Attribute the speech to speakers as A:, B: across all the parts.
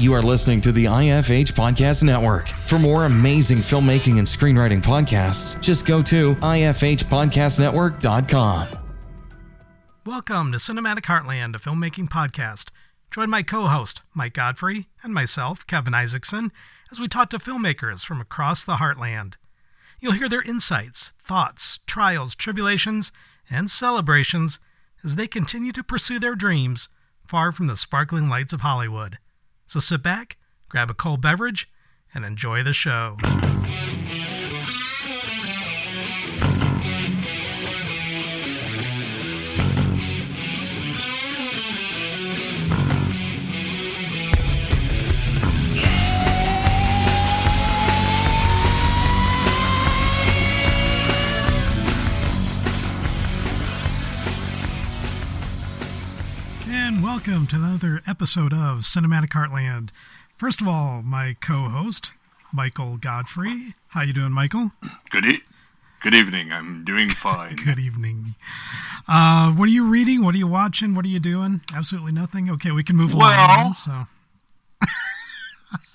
A: You are listening to the IFH Podcast Network. For more amazing filmmaking and screenwriting podcasts, just go to ifhpodcastnetwork.com.
B: Welcome to Cinematic Heartland, a filmmaking podcast. Join my co host, Mike Godfrey, and myself, Kevin Isaacson, as we talk to filmmakers from across the heartland. You'll hear their insights, thoughts, trials, tribulations, and celebrations as they continue to pursue their dreams far from the sparkling lights of Hollywood. So sit back, grab a cold beverage, and enjoy the show. Welcome to another episode of Cinematic Heartland. First of all, my co-host, Michael Godfrey. How you doing, Michael?
C: Good, e- good evening. I'm doing fine.
B: Good evening. Uh, what are you reading? What are you watching? What are you doing? Absolutely nothing. Okay, we can move along.
C: Well-
B: then, so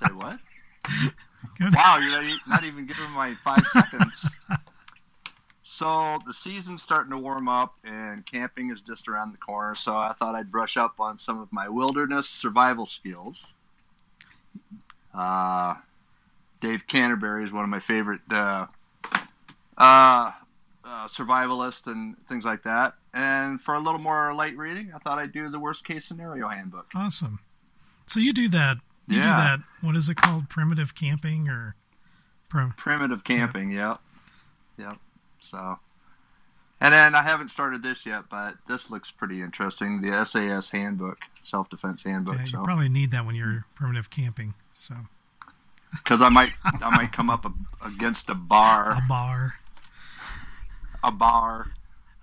C: Say what?
B: Good.
C: Wow, you're not, not even giving my five seconds. So the season's starting to warm up, and camping is just around the corner. So I thought I'd brush up on some of my wilderness survival skills. Uh, Dave Canterbury is one of my favorite uh, uh, uh, survivalists and things like that. And for a little more light reading, I thought I'd do the worst case scenario handbook.
B: awesome. So you do that. You do
C: Yeah.
B: that. What is it called? Primitive camping or? Prim-
C: primitive camping. Yep, yep. So, and then I haven't started this yet, but this looks pretty interesting. The SAS handbook, self defense handbook.
B: yeah, you
C: so,
B: probably need that when you're primitive camping. So
C: because I might, I might come up a, against a bar.
B: a
C: bar, a bar.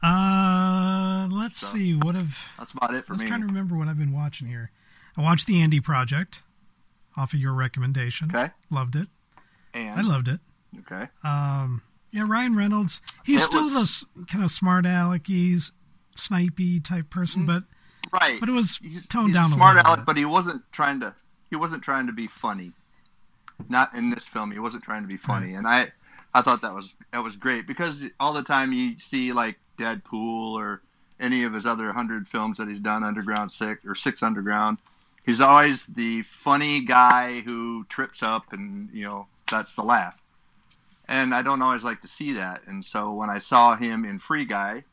B: Uh, let's
C: So-
B: see. What have
C: That's about it for me.
B: trying to remember what I've been watching here. I watched the Adam Project off of your recommendation.
C: Okay.
B: Loved it.
C: And
B: I loved it.
C: okay,
B: Um, yeah, Ryan Reynolds. He's
C: It
B: still
C: was-
B: this kind of smart alecky, snipey type person, mm-hmm. but
C: right.
B: but it was
C: He's-
B: toned
C: he's
B: down
C: a
B: a
C: smart
B: little
C: aleck,
B: bit.
C: but he wasn't trying to. He wasn't trying to be funny. Not in this film. He wasn't trying to be funny, and I, I thought that was that was great because all the time you see like Deadpool or any of his other hundred films that he's done, Underground Six or Six Underground, he's always the funny guy who trips up, and you know that's the laugh. And I don't always like to see that, and so when I saw him in Free Guy,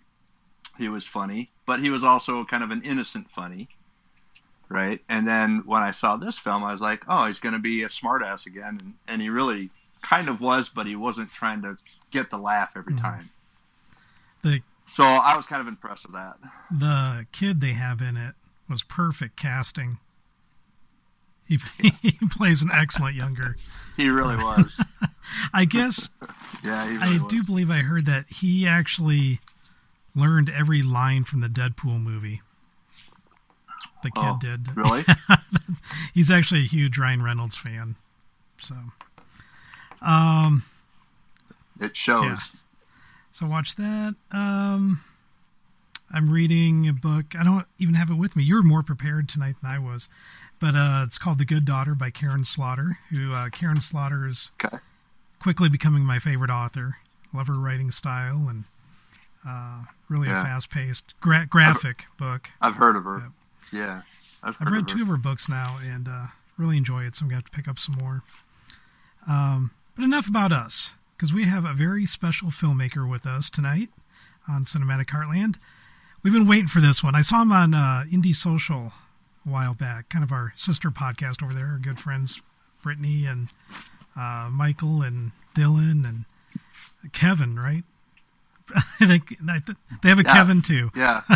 C: he was funny, but he was also kind of an innocent funny right? And then when I saw this film, I was like, oh, he's going to be a smartass again, and, and he really kind of was, but he wasn't trying to get the laugh every
B: Mhm.
C: time.
B: The
C: So I was kind of impressed with that.
B: the kid they have in it was perfect casting. He he plays an excellent younger.
C: He really was.
B: I guess
C: Yeah, he
B: I
C: was.
B: do believe I heard that he actually learned every line from the Deadpool movie. The kid
C: Oh,
B: did.
C: really?
B: He's actually a huge Ryan Reynolds fan. So, um,
C: It shows.
B: Yeah. so watch that. Um, I'm reading a book. I don't even have it with me. You're more prepared tonight than I was, but uh, it's called The Good Daughter by Karin Slaughter. Who uh, Karin Slaughter is
C: Okay.
B: quickly becoming my favorite author. Love her writing style, and Uh, really
C: Yeah.
B: a fast-paced, gra- graphic book.
C: I've heard of her. Yeah, I've,
B: I've read
C: of
B: two of her books now and uh, really enjoy it, so I'm going to have to pick up some more. Um, but enough about us, because we have a very special filmmaker with us tonight on Cinematic Heartland. We've been waiting for this one. I saw him on uh, Indie Social a while back, kind of our sister podcast over there, our good friends Brittany and uh, Michael and Dylan and Kevin, right? I think they have a
C: Yeah.
B: Kevin too.
C: Yeah.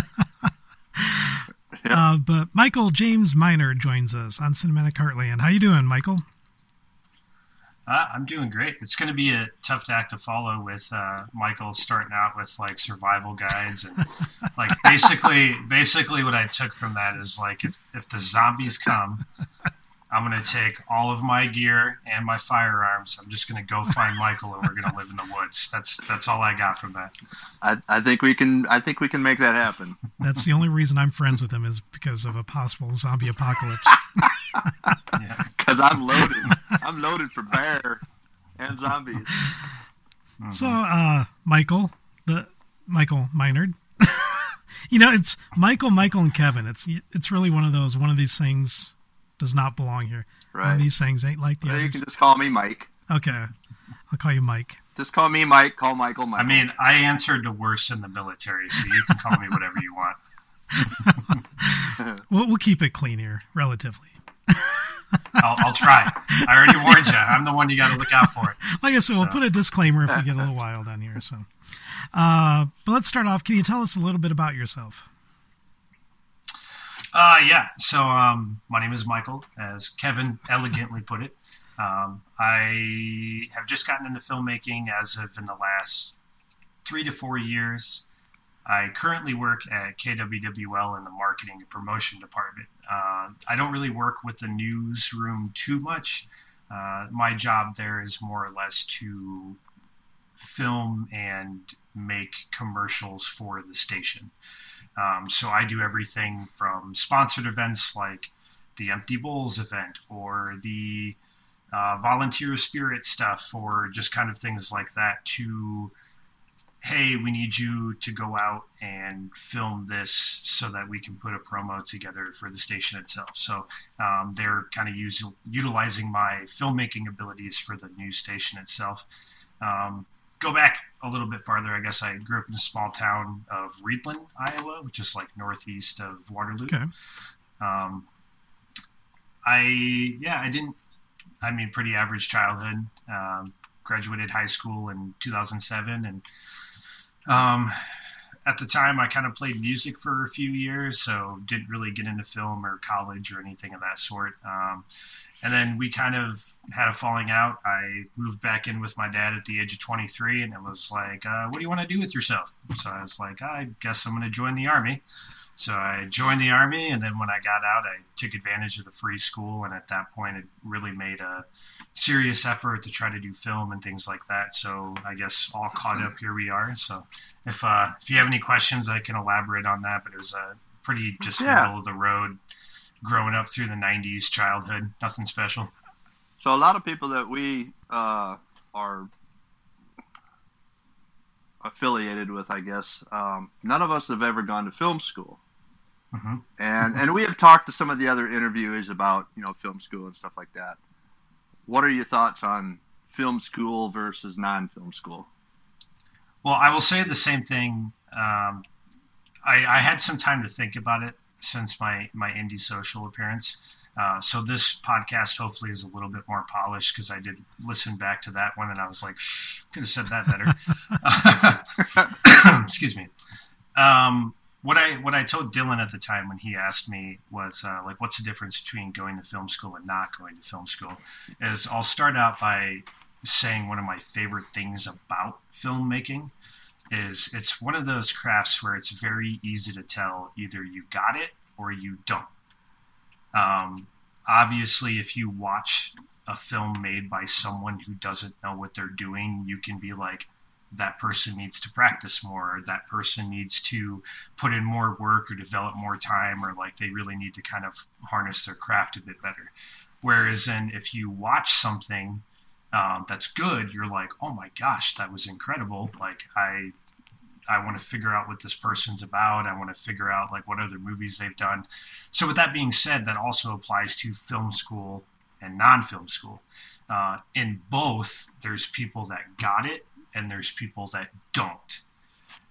B: Uh, but Michael James Miner joins us on Cinematic Heartland. How you doing, Michael?
D: Uh, I'm doing great. It's going to be a tough act to follow with uh, Michael starting out with like survival guides and like basically, basically what I took from that is like if if the zombies come, I'm going to take all of my gear and my firearms. I'm just going to go find Michael and we're going to live in the woods. That's that's all I got from that.
C: I, I think we can. I think we can make that happen.
B: That's the only reason I'm friends with him is because of a possible zombie apocalypse.
C: Because I'm loaded. I'm loaded for bear and zombies.
B: So, uh, Michael, the Michael Minard. you know, it's Michael, Michael, and Kevin. It's it's really one of those. One of these things does not belong here. One
C: Right.
B: of these things ain't like the
C: Or you can just call me Mike.
B: Okay, I'll call you Mike.
C: Just call me Mike. Call Michael Michael.
D: I mean, I answered to worse in the military, so you can call me whatever you want.
B: We'll, we'll keep it clean here, relatively.
D: I'll, I'll try. I already warned you. I'm the one you got to look out for.
B: Like I said, we'll put a disclaimer if we get a little wild on here. So, uh, but let's start off. Can you tell us a little bit about yourself?
D: Uh, yeah. So, um, my name is Michael, as Kevin elegantly put it. Um, I have just gotten into filmmaking as of in the last three to four years. I currently work at KWWL in the marketing and promotion department. Uh, I don't really work with the newsroom too much. Uh, my job there is more or less to film and make commercials for the station. Um, so I do everything from sponsored events like the Empty Bowls event or the uh, volunteer spirit stuff or just kind of things like that to hey we need you to go out and film this so that we can put a promo together for the station itself. So um, they're kind of use, utilizing my filmmaking abilities for the news station itself. Um, go back a little bit farther i guess i grew up in a small town of Readlyn iowa which is like northeast of waterloo
B: Okay.
D: um, I yeah, I didn't. I mean, pretty average childhood. Um, graduated high school in 2007, and um, at the time, I kind of played music for a few years, so didn't really get into film or college or anything of that sort. Um, and then we kind of had a falling out. I moved back in with my dad at the age of 23, and it was like, uh, "What do you want to do with yourself?" So I was like, "I guess I'm going to join the army." So I joined the army, and then when I got out, I took advantage of the free school, and at that point, it really made a serious effort to try to do film and things like that. So I guess all caught up, here we are. So if uh, if you have any questions, I can elaborate on that. But it was a pretty just
C: Yeah.
D: middle of the road, growing up through the '90s childhood, nothing special.
C: So a lot of people that we uh, are affiliated with, I guess, um, none of us have ever gone to film school.
D: Mhm.
C: And and we have talked to some of the other interviewees about you know film school and stuff like that. What are your thoughts on film school versus non-film school?
D: Well, I will say the same thing. Um, I, I had some time to think about it since my my indie social appearance. Uh, so this podcast hopefully is a little bit more polished because I did listen back to that one and I was like, could have said that better. Excuse me. Um, what I what I told Dylan at the time when he asked me was uh, like, what's the difference between going to film school and not going to film school? Is I'll start out by saying one of my favorite things about filmmaking is it's one of those crafts where it's very easy to tell either you got it or you don't. Um, obviously, if you watch a film made by someone who doesn't know what they're doing, you can be like, that person needs to practice more, or that person needs to put in more work or develop more time, or like they really need to kind of harness their craft a bit better. Whereas, then if you watch something um, that's good, you're like, oh my gosh, that was incredible. Like I I want to figure out what this person's about. I want to figure out like what other movies they've done. So with that being said, that also applies to film school and non-film school. Uh, in both, there's people that got it and there's people that don't.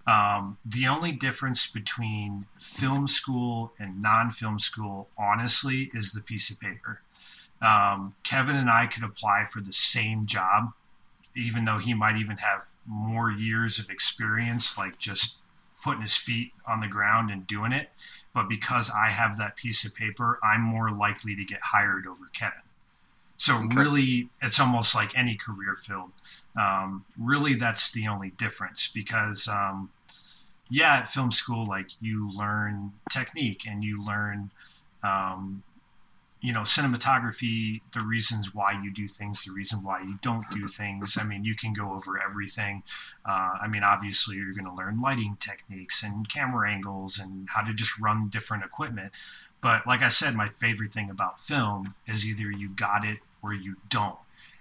D: Um, the only difference between film school and non-film school, honestly, is the piece of paper. Um, Kevin and I could apply for the same job, even though he might even have more years of experience, like just putting his feet on the ground and doing it. But because I have that piece of paper, I'm more likely to get hired over Kevin. So okay. really, it's almost like any career field. Um, really, that's the only difference because, um, yeah, at film school, like you learn technique and you learn, um, you know, cinematography, the reasons why you do things, the reason why you don't do things. I mean, you can go over everything. Uh, I mean, obviously, you're going to learn lighting techniques and camera angles and how to just run different equipment. But like I said, my favorite thing about film is either you got it or you don't.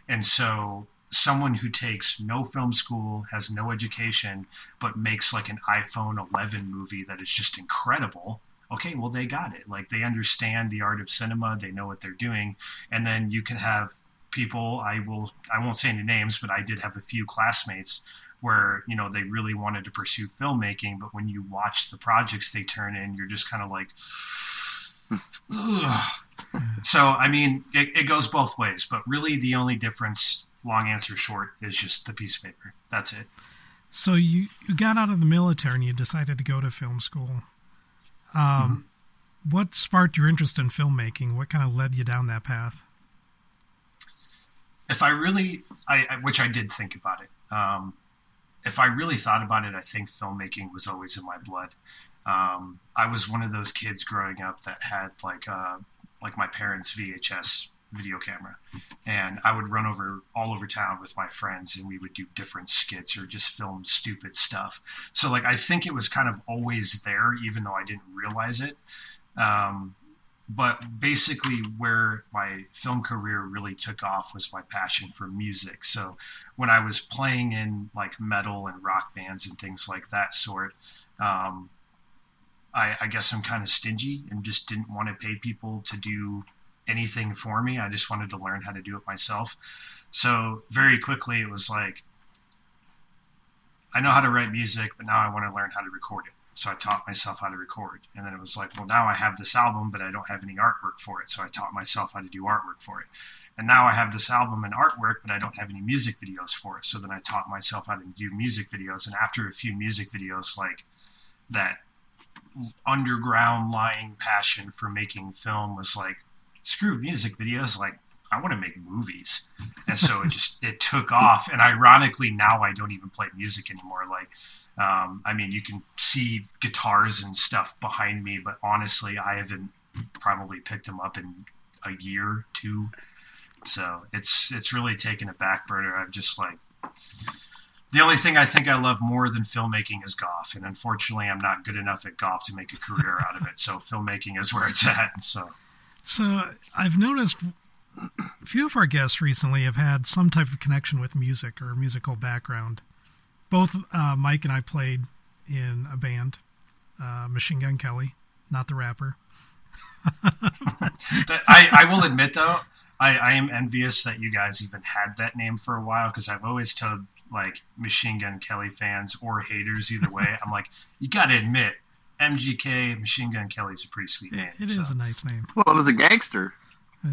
D: And so someone who takes no film school, has no education, but makes like an iPhone 11 movie that is just incredible. Okay, well, they got it. Like they understand the art of cinema, they know what they're doing. And then you can have people, I will, I won't say any names, but I did have a few classmates where, you know, they really wanted to pursue filmmaking, but when you watch the projects they turn in, you're just kind of like, so I mean, it, it goes both ways, but really the only difference, long answer short, is just the piece of paper. That's it.
B: So you you got out of the military and you decided to go to film school. Um, mm-hmm. What sparked your interest in filmmaking? What kind of led you down that path?
D: If I really, I, I which I did think about it. Um, if I really thought about it, I think filmmaking was always in my blood. Um, I was one of those kids growing up that had like uh, like my parents' VHS video camera, and I would run over all over town with my friends, and we would do different skits or just film stupid stuff. So like I think it was kind of always there, even though I didn't realize it. Um, but basically where my film career really took off was my passion for music so when i was playing in like metal and rock bands and things like that sort um, I, I guess I'm kind of stingy and just didn't want to pay people to do anything for me. I just wanted to learn how to do it myself. So very quickly, it was like, I know how to write music, but now I want to learn how to record it. So I taught myself how to record. And then it was like, well, now I have this album, but I don't have any artwork for it. So I taught myself how to do artwork for it. And now I have this album and artwork, but I don't have any music videos for it. So then I taught myself how to do music videos. And after a few music videos, like that underground lying passion for making film was like screw music videos like i want to make movies. And so it just it took off. And ironically now i don't even play music anymore. Like um, i mean you can see guitars and stuff behind me but honestly i haven't probably picked them up in a year two. So it's it's really taken a back burner. I'm just like the only thing I think I love more than filmmaking is golf, and unfortunately, I'm not good enough at golf to make a career out of it. So filmmaking is where it's at. So,
B: so I've noticed a few of our guests recently have had some type of connection with music or musical background. Both uh, Mike and I played in a band, uh, Machine Gun Kelly, not the rapper.
D: I, I will admit though, I, I am envious that you guys even had that name for a while because I've always told like Machine Gun Kelly fans or haters either way. I'm like, you got to admit, MGK Machine Gun Kelly is a pretty sweet name.
B: It
D: so.
B: is a nice name.
C: Well, it was a gangster.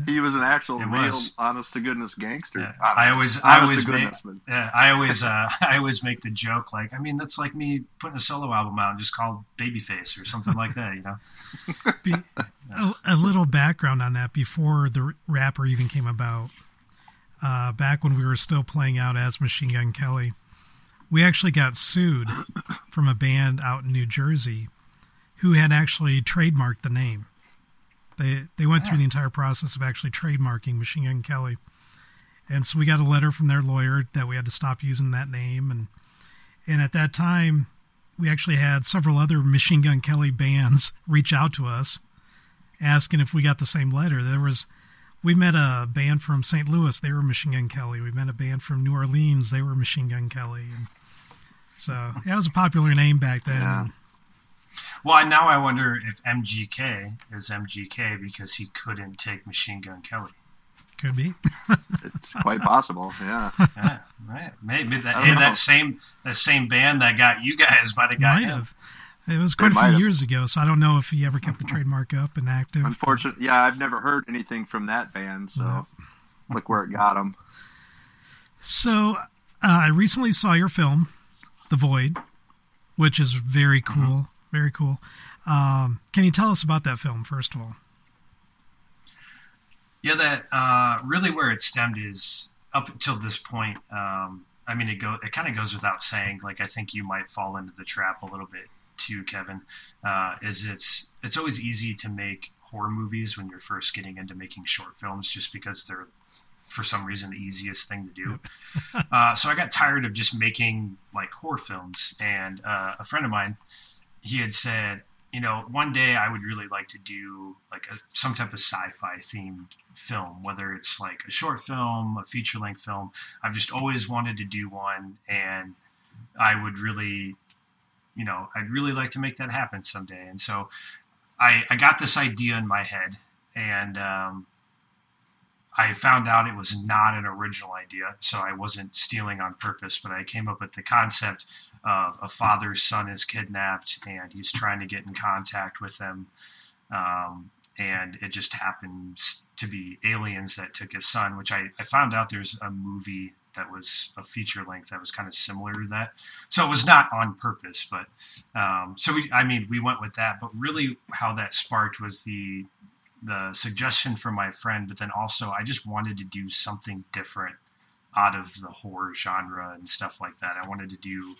C: He was an actual real, honest to goodness gangster.
D: Yeah. I always, I always make, yeah, I always, uh, I always make the joke like, I mean, that's like me putting a solo album out and just called Babyface or something like that, you know.
B: Be, a, a, little background on that before the rapper even came about uh, back when we were still playing out as Machine Gun Kelly, we actually got sued from a band out in New Jersey who had actually trademarked the name. They they went through the entire process of actually trademarking Machine Gun Kelly, and so we got a letter from their lawyer that we had to stop using that name. and And at that time, we actually had several other Machine Gun Kelly bands reach out to us, asking if we got the same letter. There was we met a band from St. Louis. They were Machine Gun Kelly. We met a band from New Orleans. They were Machine Gun Kelly. And So yeah, it was a popular name back then.
D: Yeah. Well, now I wonder if MGK is MGK because he couldn't take Machine Gun Kelly.
B: Could be.
C: It's quite possible. Yeah.
D: Yeah, right. Maybe that, hey, that same that same band that got you guys might have got
B: Might
D: him.
B: have. It was quite a
C: might
B: few
C: have.
B: years ago, so I don't know if he ever kept the trademark up and active.
C: Unfortunately, yeah, I've never heard anything from that band. So look where it got them.
B: So uh, I recently saw your film, The Void, which is very
D: Mm-hmm.
B: cool. Very cool. Um, can you tell us about that film first of all?
D: Yeah, that uh, really where it stemmed is up until this point. Um, I mean, it go it kind of goes without saying. Like, I think you might fall into the trap a little bit too, Kevin. Uh, is it's it's always easy to make horror movies when you're first getting into making short films, just because they're for some reason the easiest thing to do. uh, so I got tired of just making like horror films, and uh, a friend of mine, he had said, you know, one day I would really like to do like a, some type of sci-fi themed film, whether it's like a short film, a feature length film. I've just always wanted to do one, and I would really, you know, I'd really like to make that happen someday. And so I, I got this idea in my head, and um, I found out it was not an original idea, so I wasn't stealing on purpose, but I came up with the concept of a father's son is kidnapped and he's trying to get in contact with them. Um, and it just happens to be aliens that took his son, which I, I found out there's a movie that was a feature length that was kind of similar to that. So it was not on purpose, but um, so we, I mean, we went with that. But really, how that sparked was the the suggestion from my friend, but then also I just wanted to do something different out of the horror genre and stuff like that. I wanted to do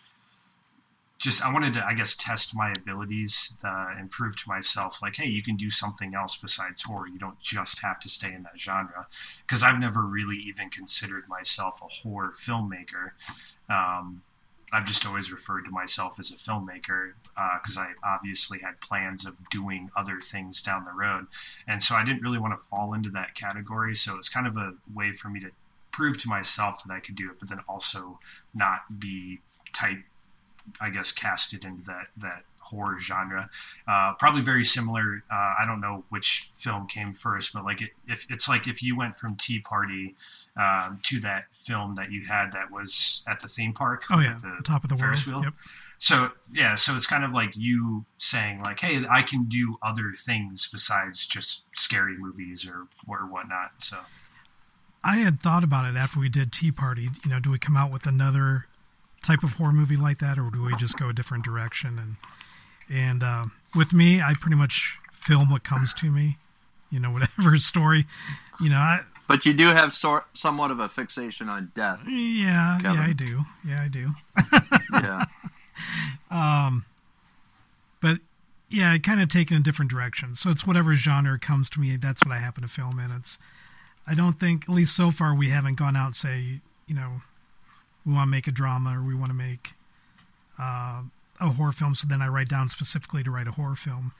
D: just I wanted to I guess test my abilities uh, and prove to myself like hey you can do something else besides horror. You don't just have to stay in that genre. Because I've never really even considered myself a horror filmmaker. Um, I've just always referred to myself as a filmmaker because I obviously had plans of doing other things down the road. And so I didn't really want to fall into that category. So it's kind of a way for me to prove to myself that I could do it but then also not be type I guess casted into that that horror genre. Uh, probably very similar. Uh, I don't know which film came first, but like it, if it's like if you went from Tea Party um, to that film that you had that was at the theme park.
B: Oh yeah,
D: the
B: the top of the
D: Ferris
B: world.
D: wheel.
B: Yep.
D: So yeah, so it's kind of like you saying like, "Hey, I can do other things besides just scary movies or or whatnot." So
B: I had thought about it after we did Tea Party. You know, do we come out with another type of horror movie like that, or do we just go a different direction? And and uh, with me, I pretty much film what comes to me. You know, whatever story. You know, I
C: But you do have sort somewhat of a fixation on death.
B: yeah
C: Kevin.
B: yeah I do yeah I do.
C: Yeah.
B: Um, but yeah, I kind of taken a different direction. So it's whatever genre comes to me. That's what I happen to film in. It's. I don't think, at least so far, we haven't gone out and say, you know, we want to make a drama or we want to make uh, a horror film. So then I write down specifically to write a horror film.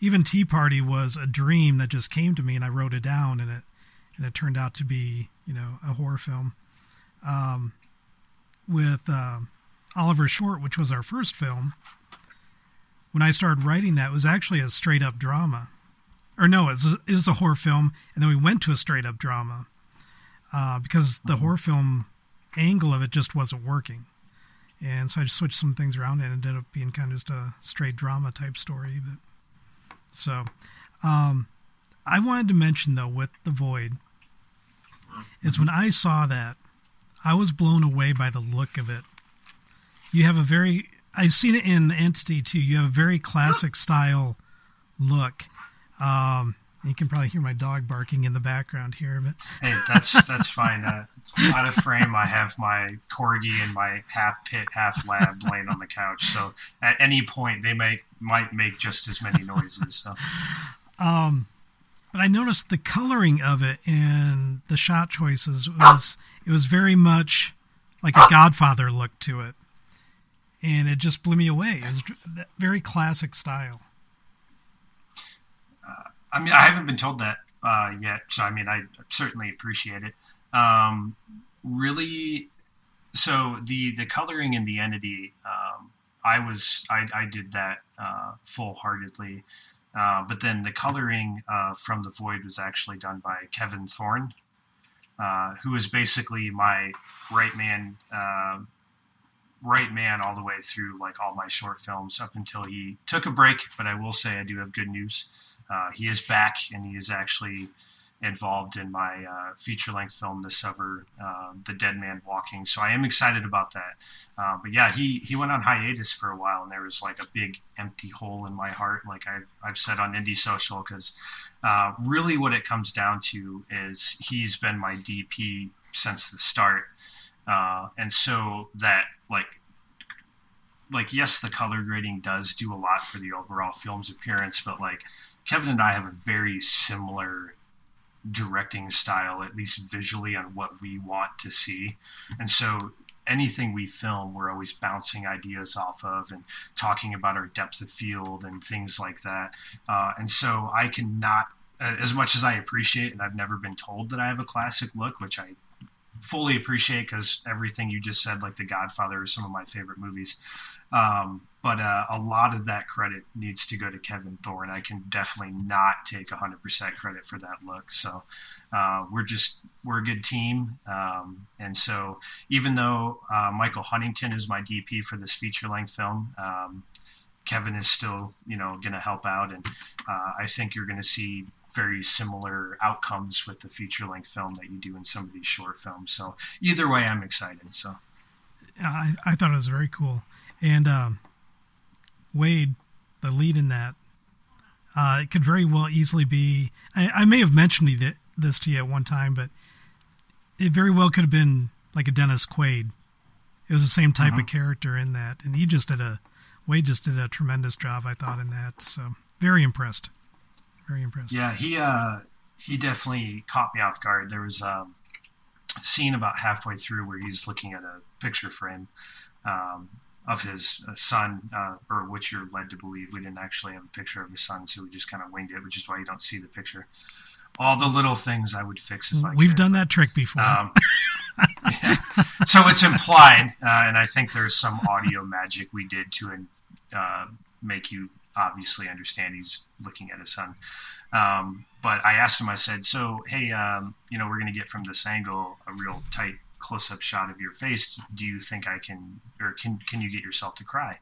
B: Even Tea Party was a dream that just came to me, and I wrote it down, and it and it turned out to be, you know, a horror film. Um, with uh, Oliver Short, which was our first film, when I started writing that, it was actually a straight up drama. Or no, it was, it was a horror film, and then we went to a straight up drama uh, because the horror film angle of it just wasn't working. And so I just switched some things around and ended up being kind of just a straight drama type story. But, so um, I wanted to mention, though, with The Void, is when I saw that, I was blown away by the look of it. You have a very, I've seen it in the Entity too. You have a very classic style look. Um, you can probably hear my dog barking in the background here, but
D: Hey, that's that's fine. Uh, out of frame, I have my corgi and my half pit, half lab laying on the couch. So at any point, they might might make just as many noises. So
B: Um, but I noticed the coloring of it and the shot choices was it was very much like a Godfather look to it, and it just blew me away. It was very classic style.
D: I mean, I haven't been told that uh, yet, so I mean, I certainly appreciate it. Um, really, so the the coloring in the entity, um, I was I, I did that uh, full heartedly. Uh, but then the coloring uh, from the void was actually done by Kevin Thorne, uh, who is basically my right man, uh, right man all the way through like all my short films up until he took a break. But I will say I do have good news. Uh, he is back and he is actually involved in my uh, feature length film this summer, uh, The Dead Man Walking. So I am excited about that. Uh, but yeah, he, he went on hiatus for a while and there was like a big empty hole in my heart, like I've, I've said on Indie Social, because uh, really what it comes down to is he's been my DP since the start. Uh, and so that like like yes the color grading does do a lot for the overall film's appearance but like kevin and i have a very similar directing style, at least visually, on what we want to see. And so anything we film, we're always bouncing ideas off of and talking about our depth of field and things like that. Uh, and so I cannot, as much as I appreciate, and I've never been told that I have a classic look, which I fully appreciate because everything you just said, like The Godfather, is some of my favorite movies. Um, but uh, a lot of that credit needs to go to Kevin Thorne. I can definitely not take 100% credit for that look. So uh, we're just we're a good team, um, and so even though uh, Michael Huntington is my DP for this feature length film. Um, Kevin is still, you know, going to help out, and uh, I think you're going to see very similar outcomes with the feature length film that you do in some of these short films. So either way, I'm excited. So
B: I, I thought it was very cool. And um, Wade, the lead in that, uh, it could very well easily be. I, I may have mentioned this to you at one time, but it very well could have been like a Dennis Quaid. It was the same type uh-huh. of character in that, and he just did a Wade just did a tremendous job, I thought, in that. So very impressed, very impressed.
D: Yeah, he uh, he definitely caught me off guard. There was um, a scene about halfway through where he's looking at a picture frame, um, of his uh, son, uh, or which you're led to believe. We didn't actually have a picture of his son, so we just kind of winged it, which is why you don't see the picture. All the little things I would fix if I.
B: We've
D: could.
B: done that trick before. Um,
D: yeah. So it's implied, uh, and I think there's some audio magic we did to uh, make you obviously understand he's looking at his son. Um, but I asked him, I said, "So, hey, um, you know, we're going to get from this angle a real tight close-up shot of your face. Do you think i can or can can you get yourself to cry?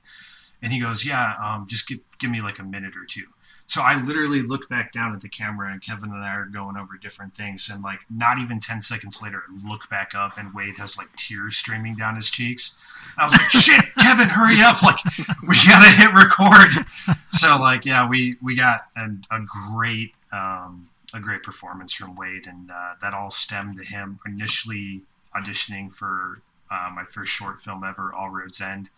D: And he goes yeah um, just give, give me like a minute or two so i literally look back down at the camera and kevin and i are going over different things and like not even 10 seconds later I look back up and wade has like tears streaming down his cheeks. I was like shit kevin hurry up. Like we gotta hit record. So like yeah we we got an, a great um, a great performance from Wade, and uh, that all stemmed to him initially auditioning for uh, my first short film ever, All Roads End,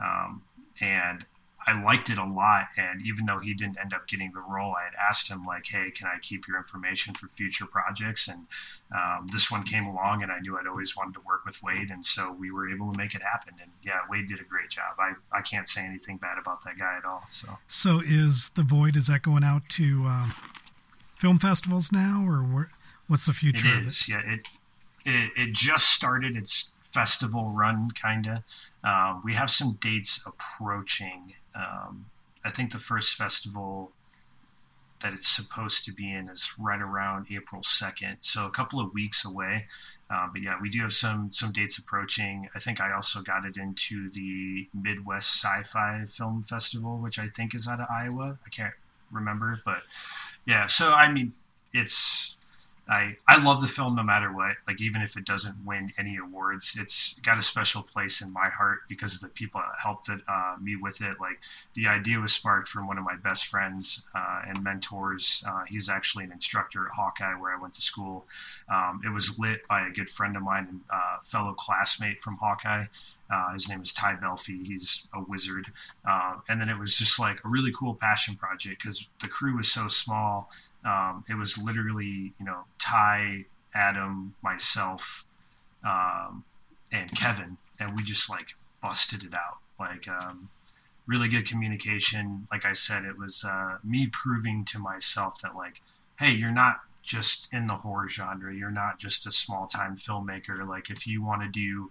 D: um, and I liked it a lot. And even though he didn't end up getting the role, I had asked him like, "Hey, can I keep your information for future projects?" And um, this one came along, and I knew I'd always wanted to work with Wade, and so we were able to make it happen. And yeah, Wade did a great job. I, I can't say anything bad about that guy at all. So
B: so is the Void? Is that going out to um, film festivals now, or what's the future?
D: It is. It? Yeah, it it, it just started its festival run, kind of. Um, we have some dates approaching. Um, I think the first festival that it's supposed to be in is right around April 2nd, so a couple of weeks away. Uh, but yeah, we do have some some dates approaching. I think I also got it into the Midwest Sci-Fi Film Festival, which I think is out of Iowa. I can't remember, but yeah. So I mean, it's I I love the film no matter what. Like even if it doesn't win any awards, it's got a special place in my heart because of the people that helped it, uh, me with it. Like the idea was sparked from one of my best friends uh, and mentors. Uh, he's actually an instructor at Hawkeye where I went to school. Um, it was lit by a good friend of mine and uh, fellow classmate from Hawkeye. Uh, his name is Ty Belfi. He's a wizard. Uh, and then it was just like a really cool passion project because the crew was so small um, it was literally, you know, Ty, Adam, myself, um, and Kevin, and we just like busted it out. Like, um, really good communication. Like I said, it was uh, me proving to myself that, like, hey, you're not just in the horror genre. You're not just a small time filmmaker. Like, if you want to do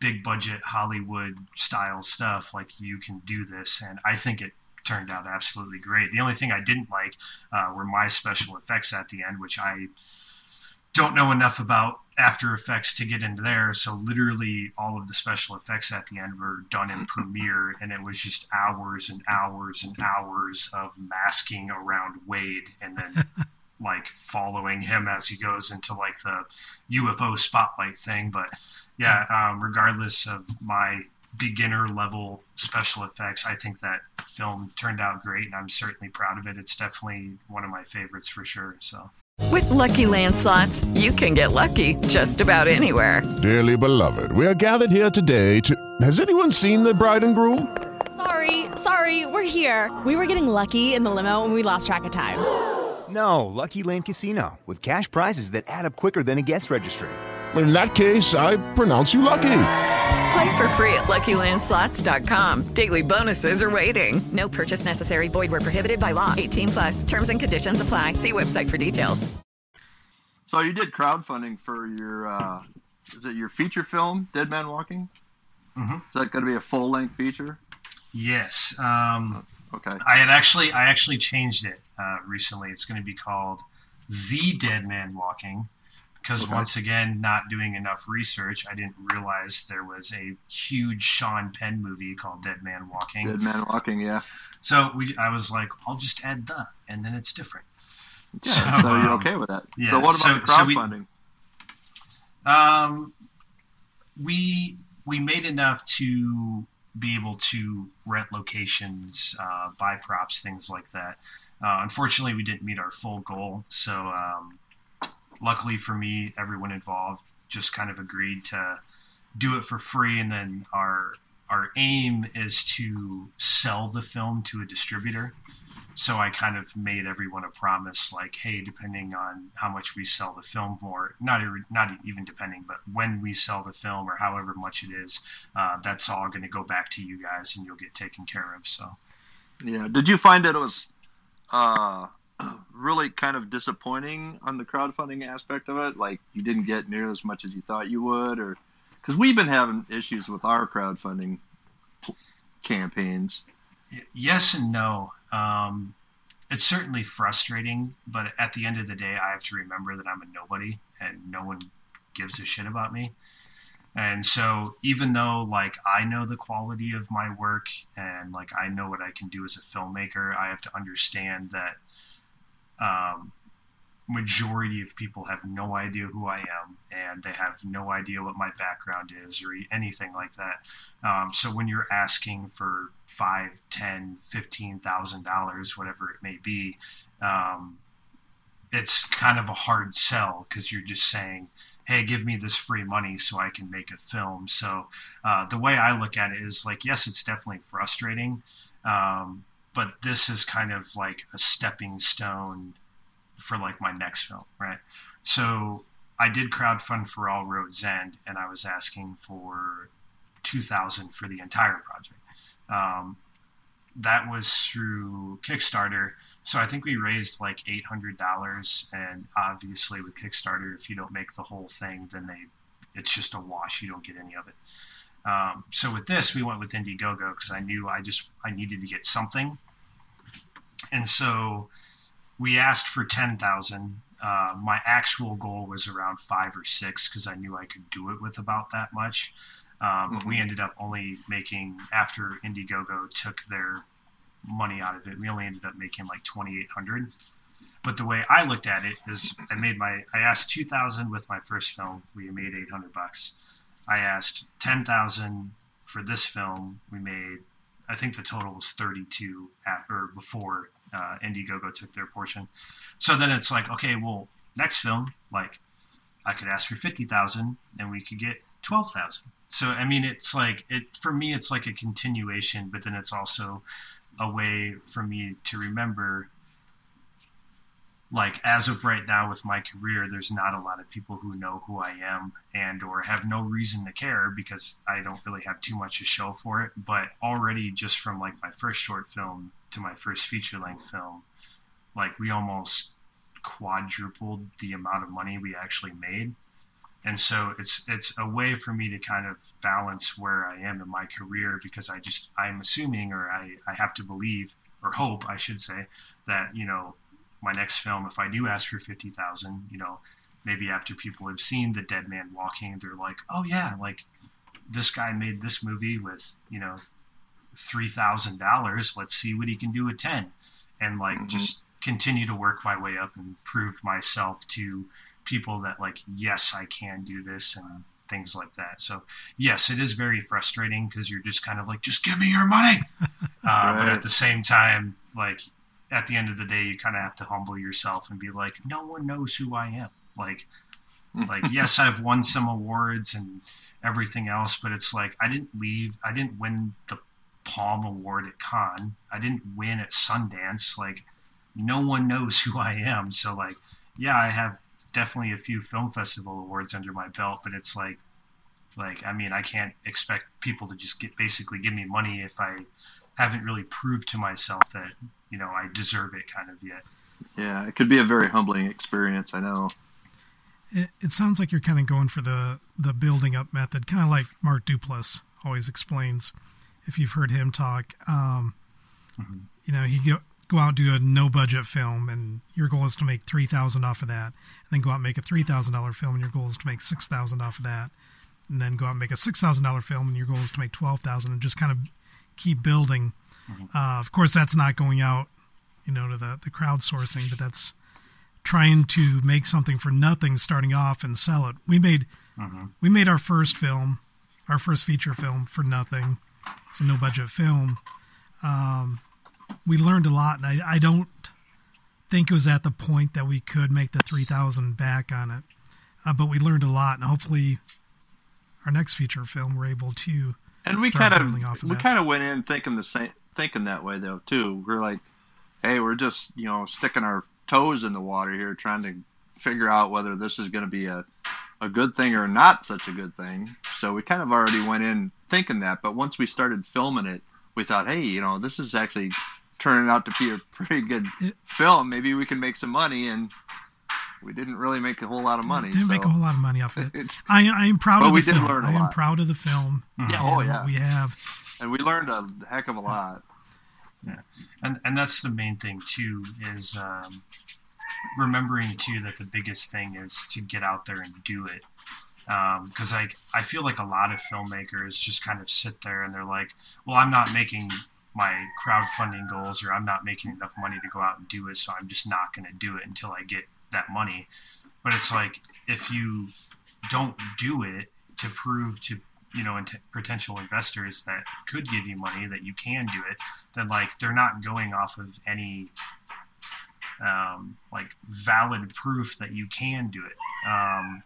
D: big budget Hollywood style stuff, like you can do this. And I think it turned out absolutely great. The only thing I didn't like uh, were my special effects at the end, which I don't know enough about After Effects to get into there. So literally all of the special effects at the end were done in Premiere, and it was just hours and hours and hours of masking around Wade, and then. like following him as he goes into like the UFO spotlight thing, but yeah, um, regardless of my beginner level special effects, I think that film turned out great, and I'm certainly proud of it. It's definitely one of my favorites for sure. So.
E: With LuckyLand Slots, you can get lucky just about anywhere.
F: Dearly beloved, we are gathered here today to. Has anyone seen the bride and groom?
G: Sorry, sorry, we're here. We were getting lucky in the limo, and we lost track of time.
H: No, Lucky Land Casino with cash prizes that add up quicker than a guest registry.
F: In that case, I pronounce you lucky.
E: Play for free at LuckyLandSlots.com. Daily bonuses are waiting. No purchase necessary. Void were prohibited by law. 18 plus. Terms and conditions apply. See website for details.
C: So you did crowdfunding for your uh, is it your feature film, Dead Man Walking?
D: Mm-hmm.
C: Is that going to be a full length feature?
D: Yes. Um,
C: okay.
D: I had actually I actually changed it uh, recently. It's going to be called The Dead Man Walking because
C: Okay.
D: once again, not doing enough research, I didn't realize there was a huge Sean Penn movie called Dead Man Walking.
C: Dead Man Walking, yeah.
D: So we, I was like, I'll just add the, and then it's different.
C: Yeah, so, you're
D: um,
C: okay with that.
D: yeah,
C: so what about
D: so-
C: the
D: so we-
C: crowdfunding?
D: Um, we we made enough to be able to rent locations, uh, buy props, things like that. Uh, unfortunately, we didn't meet our full goal. So, um, luckily for me, everyone involved just kind of agreed to do it for free, and then our our aim is to sell the film to a distributor. So I kind of made everyone a promise, like, hey, depending on how much we sell the film, or not not even depending, but when we sell the film or however much it is, uh, that's all going to go back to you guys, and you'll get taken care of. So
C: Yeah. Did you find that it was uh, really kind of disappointing on the crowdfunding aspect of it? Like you didn't get near as much as you thought you would, or because we've been having issues with our crowdfunding campaigns.
D: Yes and no. Um, it's certainly frustrating, but at the end of the day, I have to remember that I'm a nobody and no one gives a shit about me. And so, even though like I know the quality of my work and like I know what I can do as a filmmaker, I have to understand that um, majority of people have no idea who I am and they have no idea what my background is or anything like that. Um, so when you're asking for five, ten, fifteen thousand dollars, whatever it may be, um, it's kind of a hard sell because you're just saying, "Hey, give me this free money so I can make a film." So uh, the way I look at it is like, yes, it's definitely frustrating, um, but this is kind of like a stepping stone for like my next film, right? So I did crowdfund for All Roads End, and I was asking for two thousand for the entire project. Um, that was through Kickstarter, so I think we raised like eight hundred dollars. And obviously, with Kickstarter, if you don't make the whole thing, then they it's just a wash. You don't get any of it. Um, so with this, we went with Indiegogo because I knew I just I needed to get something, and so we asked for 10,000. Uh, my actual goal was around five or six because I knew I could do it with about that much. Uh, but we ended up only making, after Indiegogo took their money out of it, we only ended up making like 2,800. But the way I looked at it is I made my, I asked 2,000 with my first film. We made 800 bucks. I asked 10,000 for this film. We made, I think the total was 32 at, or before uh, Indiegogo took their portion. So then it's like, okay, well, next film, like, I could ask for fifty thousand, and we could get twelve thousand. So I mean, it's like it for me, it's like a continuation, but then it's also a way for me to remember. Like as of right now with my career, there's not a lot of people who know who I am and or have no reason to care because I don't really have too much to show for it. But already just from like my first short film to my first feature length film, like we almost quadrupled the amount of money we actually made. and so it's it's a way for me to kind of balance where I am in my career because I just I'm assuming or I, I have to believe or hope I should say that you know my next film if I do ask for fifty thousand you know maybe after people have seen the dead man walking they're like oh yeah like this guy made this movie with you know three thousand dollars let's see what he can do with ten and like mm-hmm. just continue to work my way up and prove myself to people that like yes i can do this and things like that so yes it is very frustrating because you're just kind of like just give me your money uh, right. but at the same time like at the end of the day you kind of have to humble yourself and be like no one knows who i am. Like hmm. like yes i've won some awards and everything else but it's like i didn't leave i didn't win the palm award at cannes. I didn't win at sundance. Like no one knows who i am. So like yeah i have definitely a few film festival awards under my belt, but it's like like I mean I can't expect people to just get basically give me money if I haven't really proved to myself that you know I deserve it kind of yet.
C: Yeah, it could be a very humbling experience. I know.
B: It, it sounds like you're kind of going for the the building up method, kind of like Mark Duplass always explains. If you've heard him talk, um, mm-hmm. you know he go, go out and do a no budget film and your goal is to make 3000 off of that and then go out and make a $3000 film and your goal is to make 6000 off of that and then go out and make a $6000 film and your goal is to make 12000 and just kind of keep building mm-hmm. uh, of course that's not going out you know to the, the crowdsourcing but that's trying to make something for nothing starting off and sell it we made mm-hmm. we made our first film our first feature film for nothing it's a no budget film um, we learned a lot, and I, I don't think it was at the point that we could make the 3000 back on it. Uh, but we learned a lot, and hopefully, our next feature film we're able to.
C: And we kind of, of we kind of went in thinking the same, thinking that way though too. We're like, hey, we're just you know sticking our toes in the water here, trying to figure out whether this is going to be a a good thing or not such a good thing. So we kind of already went in thinking that, but once we started filming it, we thought, hey, you know, this is actually turning out to be a pretty good film. Maybe we can make some money, and we didn't really make a whole lot of money.
B: Didn't
C: so.
B: make a whole lot of money off it. I, I am proud
C: but
B: of the
C: we
B: film.
C: Did learn a
B: I am
C: lot.
B: proud of the film.
C: Yeah, oh yeah,
B: we have,
C: and we learned a heck of a lot.
D: Yeah, and and that's the main thing too is um, remembering too that the biggest thing is to get out there and do it because um, like I feel like a lot of filmmakers just kind of sit there and they're like, well, I'm not making my crowdfunding goals or I'm not making enough money to go out and do it, so I'm just not going to do it until I get that money. But it's like if you don't do it to prove to you know potential investors that could give you money that you can do it, then like they're not going off of any um, like valid proof that you can do it. Um,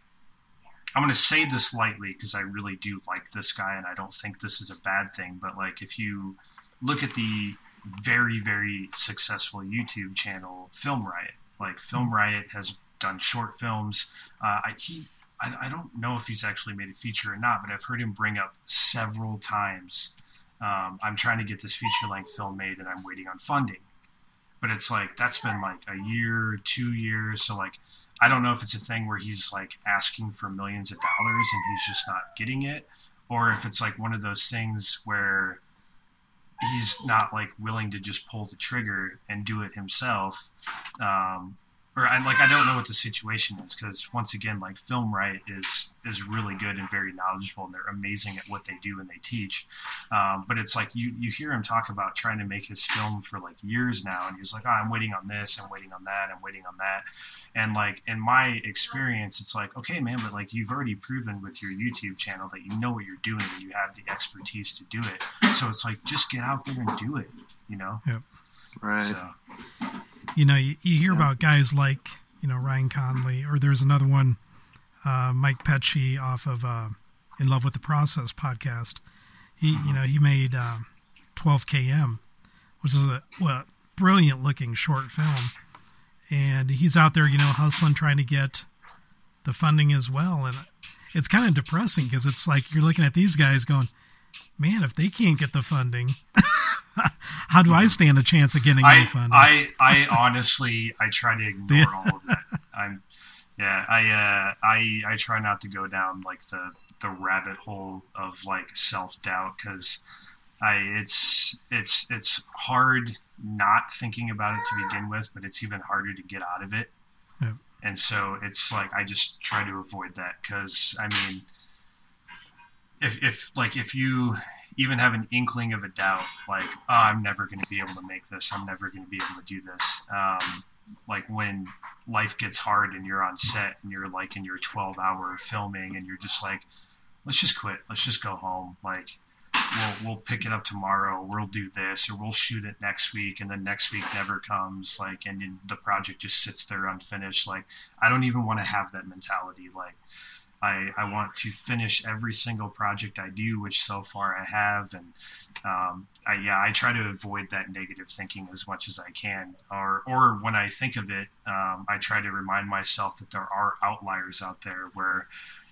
D: I'm going to say this lightly because I really do like this guy and I don't think this is a bad thing. But like, if you look at the very very successful YouTube channel Film Riot. Like Film Riot has done short films. Uh, I, he I, I, don't know if he's actually made a feature or not, but I've heard him bring up several times. Um, I'm trying to get this feature length film made, and I'm waiting on funding. But it's like that's been like a year, two years. So like I don't know if it's a thing where he's like asking for millions of dollars and he's just not getting it, or if it's like one of those things where he's not like willing to just pull the trigger and do it himself. Um, or I like I don't know what the situation is because once again, like Film Riot is is really good and very knowledgeable, and they're amazing at what they do and they teach. Um, but it's like you you hear him talk about trying to make his film for like years now, and he's like, oh, I'm waiting on this, I'm waiting on that, I'm waiting on that, and like in my experience, it's like okay, man, but like you've already proven with your YouTube channel that you know what you're doing and you have the expertise to do it. So it's like just get out there and do it, you know.
B: Yep.
C: Right.
D: So
B: you know, you, you hear yeah. about guys like, you know, Ryan Connolly, or there's another one, uh, Mike Pecci off of uh, In Love with the Process podcast. He, you know, he made uh, 12 km, which is a well, brilliant looking short film. And he's out there, you know, hustling, trying to get the funding as well. And it's kind of depressing because it's like you're looking at these guys going, man, if they can't get the funding, how do I stand a chance of getting
D: I,
B: funding?
D: I, I honestly, I try to ignore all of that. I'm, Yeah, I uh, I I try not to go down like the the rabbit hole of like self doubt because I it's it's it's hard not thinking about it to begin with, but it's even harder to get out of it.
B: Yeah.
D: And so it's like I just try to avoid that because I mean, if if like if you even have an inkling of a doubt, like oh, I'm never going to be able to make this, I'm never going to be able to do this. Um, like when life gets hard and you're on set and you're like in your 12 hour filming and you're just like let's just quit. Let's just go home. Like we'll, we'll pick it up tomorrow. We'll do this or we'll shoot it next week and then next week never comes. Like and the project just sits there unfinished. Like i don't even want to have that mentality. Like I, I want to finish every single project I do, which so far I have, and um, I, yeah, I try to avoid that negative thinking as much as I can. Or, or when I think of it, um, I try to remind myself that there are outliers out there where,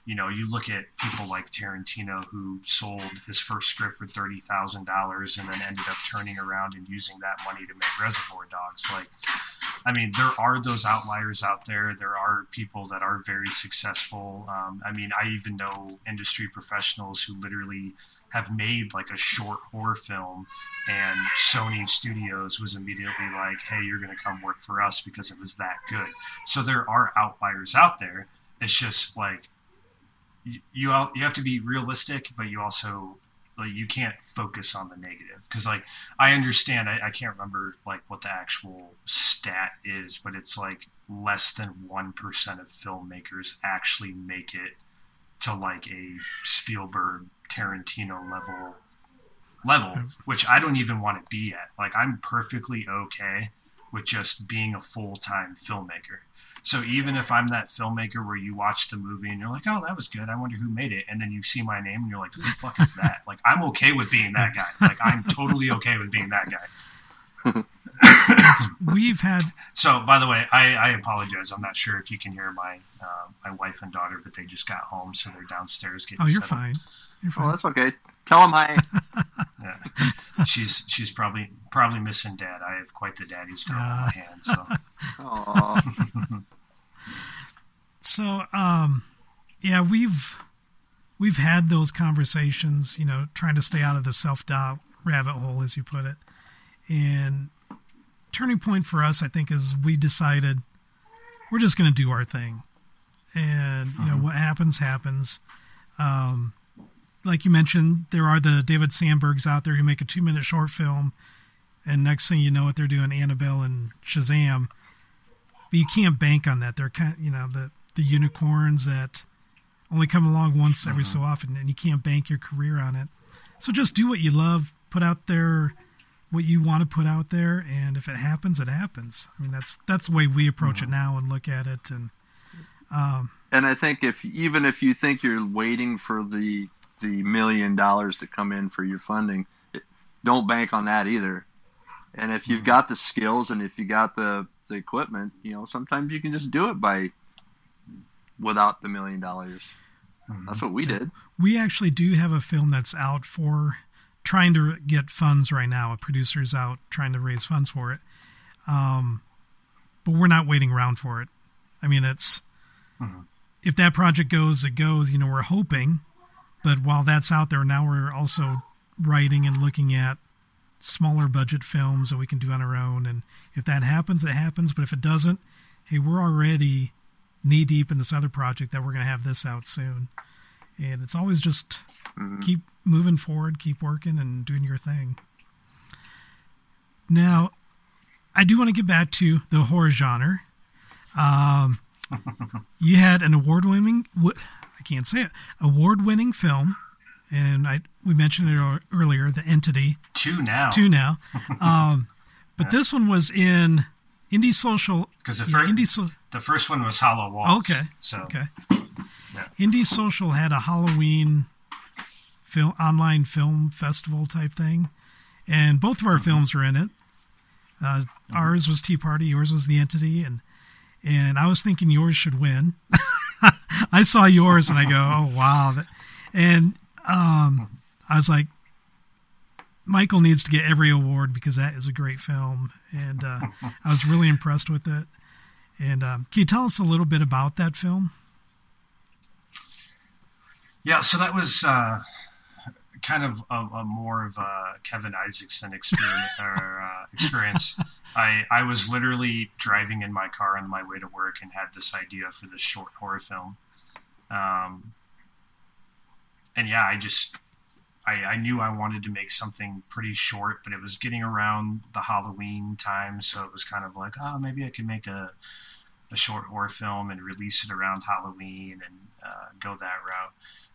D: you know, you look at people like Tarantino who sold his first script for thirty thousand dollars and then ended up turning around and using that money to make Reservoir Dogs. Like, I mean, there are those outliers out there. There are people that are very successful. Um, I mean, I even know industry professionals who literally have made like a short horror film, and Sony Studios was immediately like, "Hey, you're going to come work for us because it was that good." So there are outliers out there. It's just like you you, you have to be realistic, but you also like you can't focus on the negative. Because like i understand I, I can't remember like what the actual stat is but it's like less than 1% of filmmakers actually make it to like a spielberg tarantino level level which i don't even want to be at. Like i'm perfectly okay with just being a full-time filmmaker so even if I'm that filmmaker where you watch the movie and you're like, oh, that was good. I wonder who made it. And then you see my name and you're like, who the fuck is that? Like, I'm okay with being that guy. Like, I'm totally okay with being that guy.
B: We've had.
D: So, by the way, I, I apologize. I'm not sure if you can hear my uh, my wife and daughter, but they just got home, so they're downstairs getting.
B: Oh, you're
D: set up.
B: fine. You're fine.
C: Oh, that's okay. Tell them hi.
D: Yeah. she's she's probably probably missing dad. I have quite the daddy's girl on my hands. So.
B: So, um, yeah, we've we've had those conversations. You know, trying to stay out of the self doubt rabbit hole, as you put it. And turning point for us, I think, is we decided we're just going to do our thing, and you know what happens happens. Um, like you mentioned, there are the David Sandbergs out there who make a two minute short film, and next thing you know, what they're doing Annabelle and Shazam. But you can't bank on that. They're kind, you know, the the unicorns that only come along once every so often, and you can't bank your career on it. So just do what you love, put out there what you want to put out there, and if it happens, it happens. I mean, that's that's the way we approach it now and look at it. And um,
C: and I think if even if you think you're waiting for the the million dollars to come in for your funding, it, don't bank on that either. And if you've mm-hmm. got the skills and if you got the the equipment, you know, sometimes you can just do it by without the million dollars. Mm-hmm. That's what we did.
B: we actually do have a film that's out for trying to get funds right now. A producer's out trying to raise funds for it. Um, but we're not waiting around for it. I mean, it's mm-hmm. if that project goes, it goes. You know, we're hoping. But while that's out there, now we're also writing and looking at smaller budget films that we can do on our own. And if that happens, it happens. But if it doesn't, hey, we're already knee deep in this other project that we're going to have this out soon. And it's always just keep moving forward, keep working, and doing your thing. Now, I do want to get back to the horror genre. Um, you had an award-winning, I can't say it, award-winning film, and I we mentioned it earlier, The Entity.
D: Two now.
B: Two now. Um, but this one was in Indie Social.
D: Because the, fir-
B: So-
D: the first one was Hollow Walls.
B: Okay.
D: So
B: Okay. Indie Social had a Halloween film online film festival type thing, and both of our films were in it. Uh, Ours was Tea Party, yours was The Entity, and and I was thinking yours should win. I saw yours and I go, oh wow, and um, I was like, Michael needs to get every award because that is a great film, and uh, I was really impressed with it. And um, can you tell us a little bit about that film?
D: Yeah, so that was uh, kind of a, a, more of a Kevin Isaacson experience. or, uh, experience. I I was literally driving in my car on my way to work and had this idea for this short horror film. Um, and yeah, I just I, I knew I wanted to make something pretty short, but it was getting around the Halloween time, so it was kind of like, oh, maybe I could make a a short horror film and release it around Halloween and uh, go that route.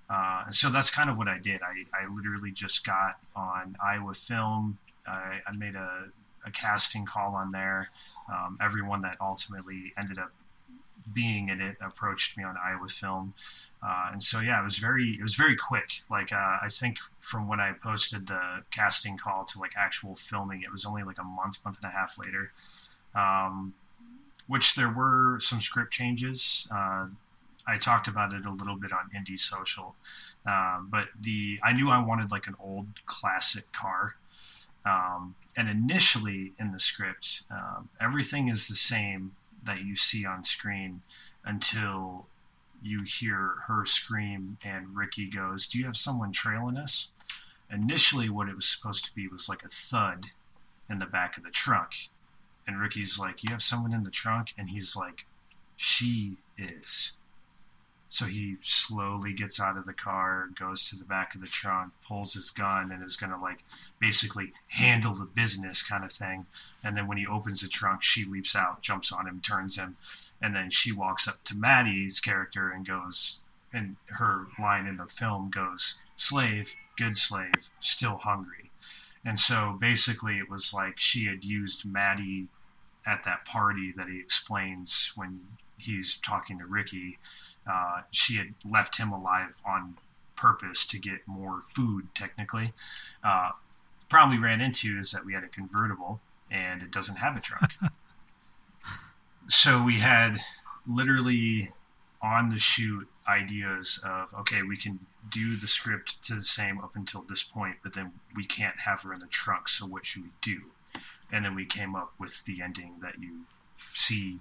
D: Uh, and so that's kind of what I did. I, I literally just got on Iowa Film. I, I made a, a, casting call on there. Um, everyone that ultimately ended up being in it approached me on Iowa Film, uh, and so yeah, it was very it was very quick. Like uh, I think from when I posted the casting call to like actual filming, it was only like a month, month and a half later. Um, which there were some script changes. Uh, I talked about it a little bit on Indie Social, um, but the I knew I wanted like an old classic car, um, and initially in the script, um, everything is the same that you see on screen until you hear her scream and Ricky goes, "Do you have someone trailing us?" Initially, what it was supposed to be was like a thud in the back of the trunk, and Ricky's like, "You have someone in the trunk," and he's like, "She is." So he slowly gets out of the car, goes to the back of the trunk, pulls his gun, and is going to like basically handle the business kind of thing. And then when he opens the trunk, she leaps out, jumps on him, turns him, and then she walks up to Maddie's character and goes, and her line in the film goes, "Slave, good slave, still hungry." And so basically, it was like she had used Maddie at that party that he explains when he's talking to Ricky uh, she had left him alive on purpose to get more food, technically. Uh, problem we ran into is that we had a convertible and it doesn't have a trunk. so we had literally on the shoot ideas of okay, we can do the script to the same up until this point, but then we can't have her in the trunk. So what should we do? And then we came up with the ending that you see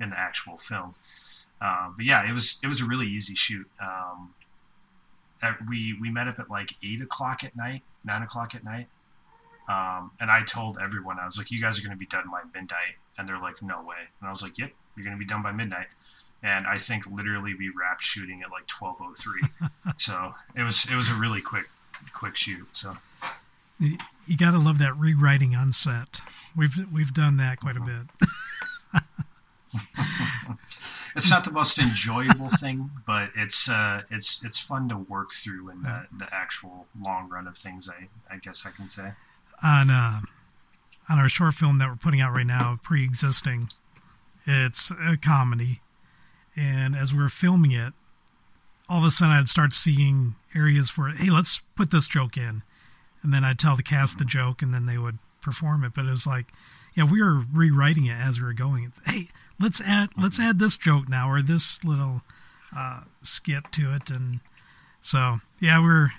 D: in the actual film. Um, but yeah, it was it was a really easy shoot. Um, we we met up at like eight o'clock at night, nine o'clock at night, um, and I told everyone I was like, "You guys are going to be done by midnight," and they're like, "No way!" And I was like, "Yep, you're going to be done by midnight." And I think literally we wrapped shooting at like twelve oh three. So it was it was a really quick quick shoot. So
B: you got to love that rewriting on set. We've we've done that quite a bit.
D: it's not the most enjoyable thing, but it's uh, it's it's fun to work through in the, the actual long run of things. I I guess I can say
B: on uh, on our short film that we're putting out right now, pre-existing. It's a comedy, and as we are filming it, all of a sudden I'd start seeing areas for hey, let's put this joke in, and then I'd tell the cast the joke, and then they would perform it. But it was like, yeah, we were rewriting it as we were going. Hey, let's add let's add this joke now or this little uh, skit to it, and so yeah, we're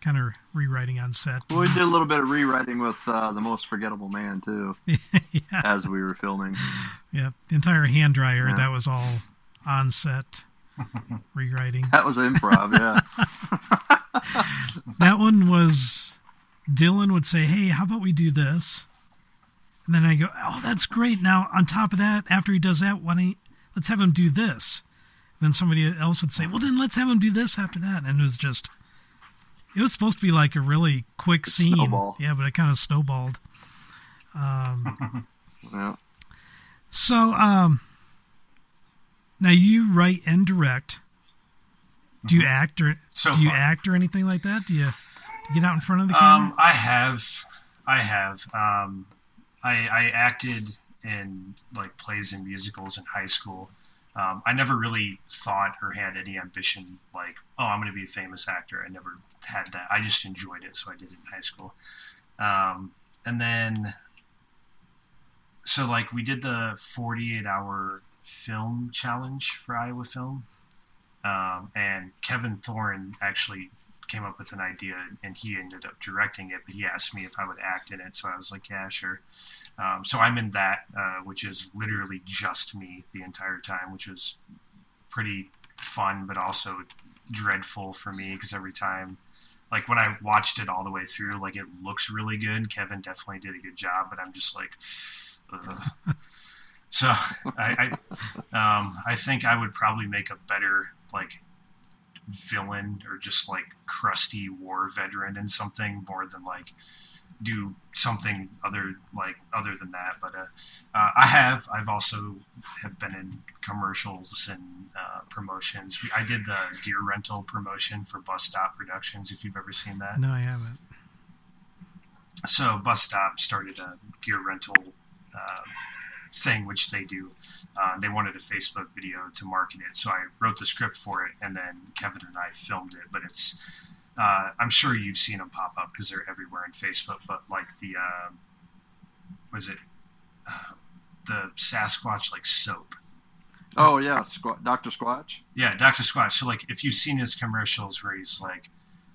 B: kind of rewriting on set.
C: Well, we did a little bit of rewriting with uh, the most forgettable man too, yeah. as we were filming.
B: Yeah, the entire hand dryer yeah. that was all on set rewriting.
C: That was improv, yeah.
B: that one was Dylan would say, "Hey, how about we do this?" And then I go, oh, that's great. Now, on top of that, after he does that, why don't he, let's have him do this. And then somebody else would say, well, then let's have him do this after that. And it was just, it was supposed to be like a really quick scene. Snowball. Yeah, but it kind of snowballed. Um, yeah. So, um, now you write and direct. Do you mm-hmm. act or so do you far. act or anything like that? Do you, do you get out in front of the camera?
D: Um, I have, I have. Um, I, I acted in like plays and musicals in high school. Um, I never really thought or had any ambition like, oh, I'm going to be a famous actor. I never had that. I just enjoyed it, so I did it in high school. Um, and then, so like we did the 48 hour film challenge for Iowa Film, um, and Kevin Thorne actually came up with an idea, and he ended up directing it. But he asked me if I would act in it, so I was like, yeah, sure. Um, so I'm in that, uh, which is literally just me the entire time, which is pretty fun, but also dreadful for me because every time, like when I watched it all the way through, like it looks really good. Kevin definitely did a good job, but I'm just like, ugh. so I, I, um, I think I would probably make a better like villain or just like crusty war veteran in something more than like do something other like other than that. But uh, uh, i have. I've also have been in commercials and uh, promotions. I did the gear rental promotion for bus stop productions if you've ever seen that.
B: No, I haven't.
D: so bus stop started a gear rental uh, thing which they do uh, they wanted a facebook video to market it so i wrote the script for it and then kevin and i filmed it but it's uh, i'm sure you've seen them pop up because they're everywhere in facebook but like the uh, was it the sasquatch like soap
C: Oh yeah, Squ- Doctor Squatch.
D: yeah, Dr. Squatch. So, like, if you've seen his commercials where he's like,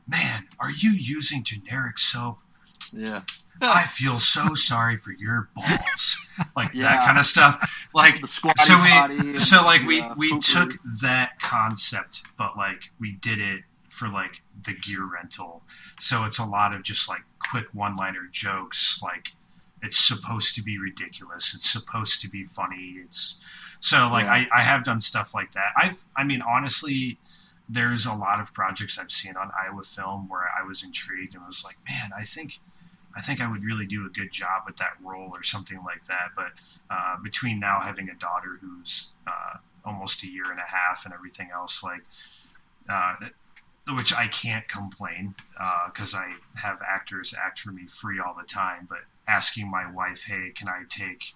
D: man, are you using generic soap?
C: Yeah.
D: I feel so sorry for your balls. Like that kind of stuff. Like, so we, so like we,
C: uh,
D: we took that concept, but like we did it for like the gear rental. So it's a lot of just like quick one liner jokes. Like, it's supposed to be ridiculous. It's supposed to be funny. It's so like
C: Yeah.
D: I, I have done stuff like that. I've I mean honestly, there's a lot of projects I've seen on Iowa Film where I was intrigued and was like, man, I think I think I would really do a good job with that role or something like that. But uh, between now having a daughter who's uh, almost a year and a half and everything else, like uh, which I can't complain because I have actors act for me free all the time. But asking my wife, hey, can I take,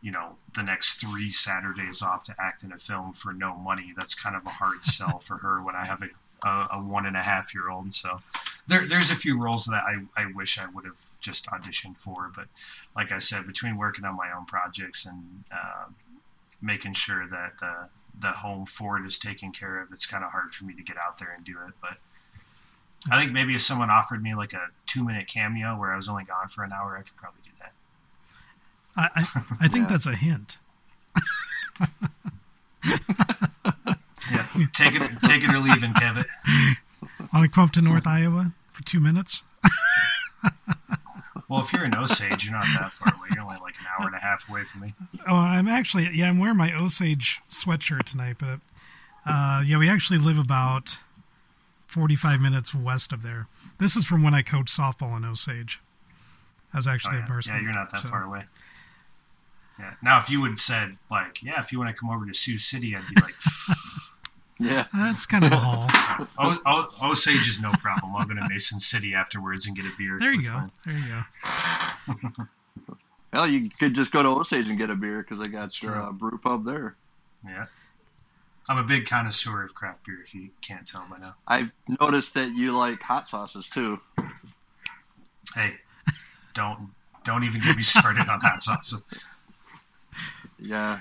D: you know, the next three Saturdays off to act in a film for no money? That's kind of a hard sell for her when I have a, a, a one and a half year old. So there, there's a few roles that I, I wish I would have just auditioned for. But like I said, between working on my own projects and uh, making sure that the the home for it is taken care of, it's kind of hard for me to get out there and do it. But I think maybe if someone offered me like a two minute cameo where I was only gone for an hour, I could probably do that.
B: I I, I think that's a hint.
D: Yeah, take it, take it or leave it, Kevin.
B: Want to come up to North Iowa for two minutes?
D: Well, if you're in Osage, you're not that far away. You're only like an hour and a half away from me.
B: Oh, I'm actually yeah, I'm wearing my Osage sweatshirt tonight, but uh, yeah, we actually live about 45 minutes west of there. This is from when I coached softball in Osage. I was actually
D: Oh,
B: a
D: yeah.
B: person.
D: yeah, you're not that
B: so-
D: far away. Yeah. Now, if you would said like, yeah, if you want to come over to Sioux City, I'd be like,
C: yeah,
B: that's kind of a haul.
D: o- o- Osage is no problem. I'll go to Mason City afterwards and get a beer.
B: There you go.
D: fine.
B: There you go.
C: Well, you could just go to Osage and get a beer because they got
D: true.
C: uh, brew pub there.
D: Yeah. I'm a big connoisseur of craft beer. If you can't tell by now.
C: I've noticed that you like hot sauces too.
D: Hey, don't don't even get me started on hot sauces.
C: Yeah.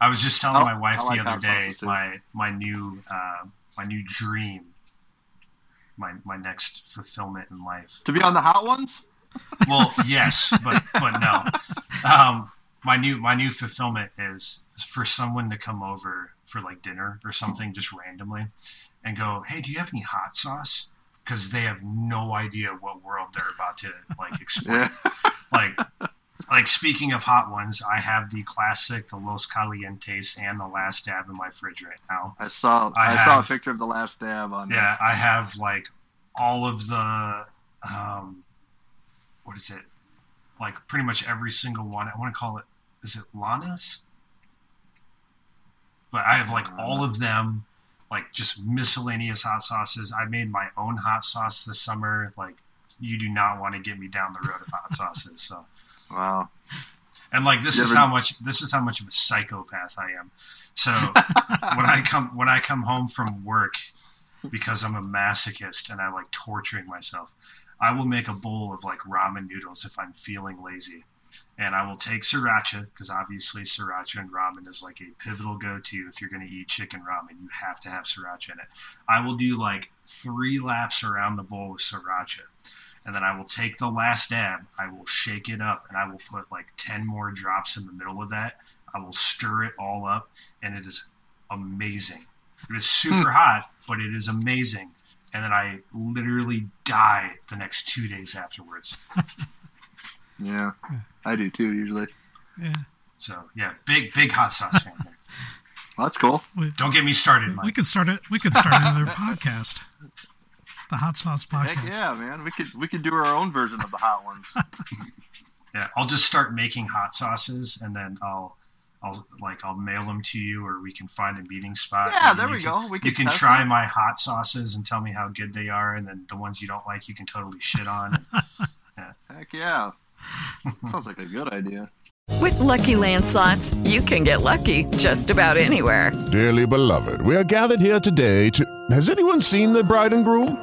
D: I was just telling
C: I-
D: my wife
C: like
D: the other day my my new uh, my new dream, my my next fulfillment in life.
C: To be on the hot ones?
D: Well, yes, but but no. Um, my new my new fulfillment is for someone to come over for like dinner or something just randomly, and go, "Hey, do you have any hot sauce?" Because they have no idea what world they're about to like explore. like like speaking of hot ones, I have the classic, the Los Calientes, and the Last Dab in my fridge right now.
C: I saw
D: I
C: I, saw a picture of the last dab on
D: Yeah, I have like all of the um, what is it? Like pretty much every single one. I want to call it. Is it Lana's? But I have like all of them, like just miscellaneous hot sauces. I made my own hot sauce this summer. Like you do not want to get me down the road of hot sauces. So
C: Wow.
D: and like this is how much this is how much of a psychopath I am. So when I come when I come home from work because I'm a masochist and I like torturing myself, I will make a bowl of like ramen noodles if I'm feeling lazy. and I will take sriracha because obviously sriracha and ramen is like a pivotal go-to if you're going to eat chicken ramen. You have to have sriracha in it. I will do like three laps around the bowl with sriracha, and then I will take the last dab. I will shake it up, and I will put like ten more drops in the middle of that. I will stir it all up, and it is amazing. It is hmm. super hot, but it is amazing. And then I literally die the next two days afterwards.
C: Yeah, I do too usually.
B: Yeah.
D: So yeah, big big hot sauce fan.
C: Well, that's cool.
D: Don't get me started, Mike.
B: We could start it. We could start another podcast. The hot sauce podcast.
C: Heck yeah, man. We could we could do our own version of the hot ones.
D: Yeah, I'll just start making hot sauces, and then I'll I'll like I'll mail them to you, or we can find a meeting spot.
C: Yeah,
D: and
C: there we
D: can-
C: go. We
D: you
C: can
D: can try
C: them.
D: my hot sauces and tell me how good they are, and then the ones you don't like, you can totally shit on.
C: Heck yeah. Sounds like a good idea.
E: With LuckyLand slots, you can get lucky just about anywhere.
F: Dearly beloved, we are gathered here today to. Has anyone seen the bride and groom?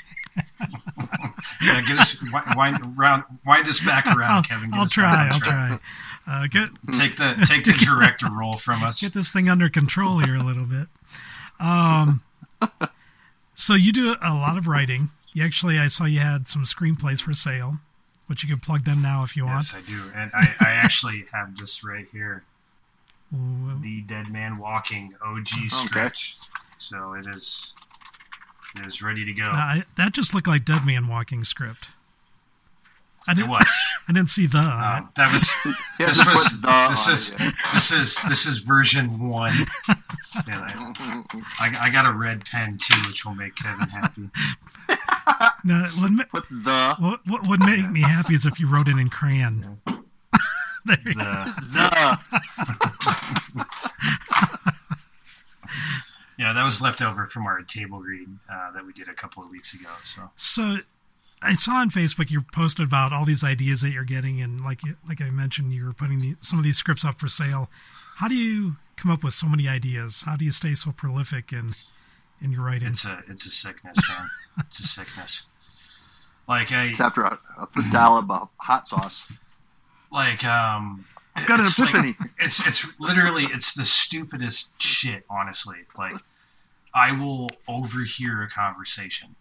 D: yeah, get us wind, wind, round, wind us back around,
B: I'll,
D: Kevin. Get
B: I'll try. I'll try. Uh, get
D: Take the take the director role from us.
B: get this thing under control here a little bit. Um, so you do a lot of writing. You actually, I saw you had some screenplays for sale, which you can plug them now if you want.
D: Yes, I do, and I, I actually have this right here. The Dead Man Walking OG script. So it is it is ready to go.
B: Now, I, that just looked like Dead Man Walking script. I didn't,
D: was.
B: I didn't see the. on it.
D: Um, that was
C: Yeah,
D: this was this is
C: it,
D: this is this is version one. And I, I, I got a red pen too, which will make Kevin happy.
B: No, it would, ma-
C: Put the
B: what, what would make me happy is if you wrote it in crayon. there.
D: The,
C: the.
D: Yeah, that was left over from our table read uh, that we did a couple of weeks ago. So
B: So, I saw on Facebook you posted about all these ideas that you're getting, and like like I mentioned, you were putting the, some of these scripts up for sale. How do you come up with so many ideas? How do you stay so prolific in in your writing?
D: it's a it's a sickness, man. it's a sickness. Like I
C: It's after a, a dollop of hot sauce.
D: like um
C: I've got an
D: it's like- it's it's literally it's the stupidest shit honestly like i will overhear a conversation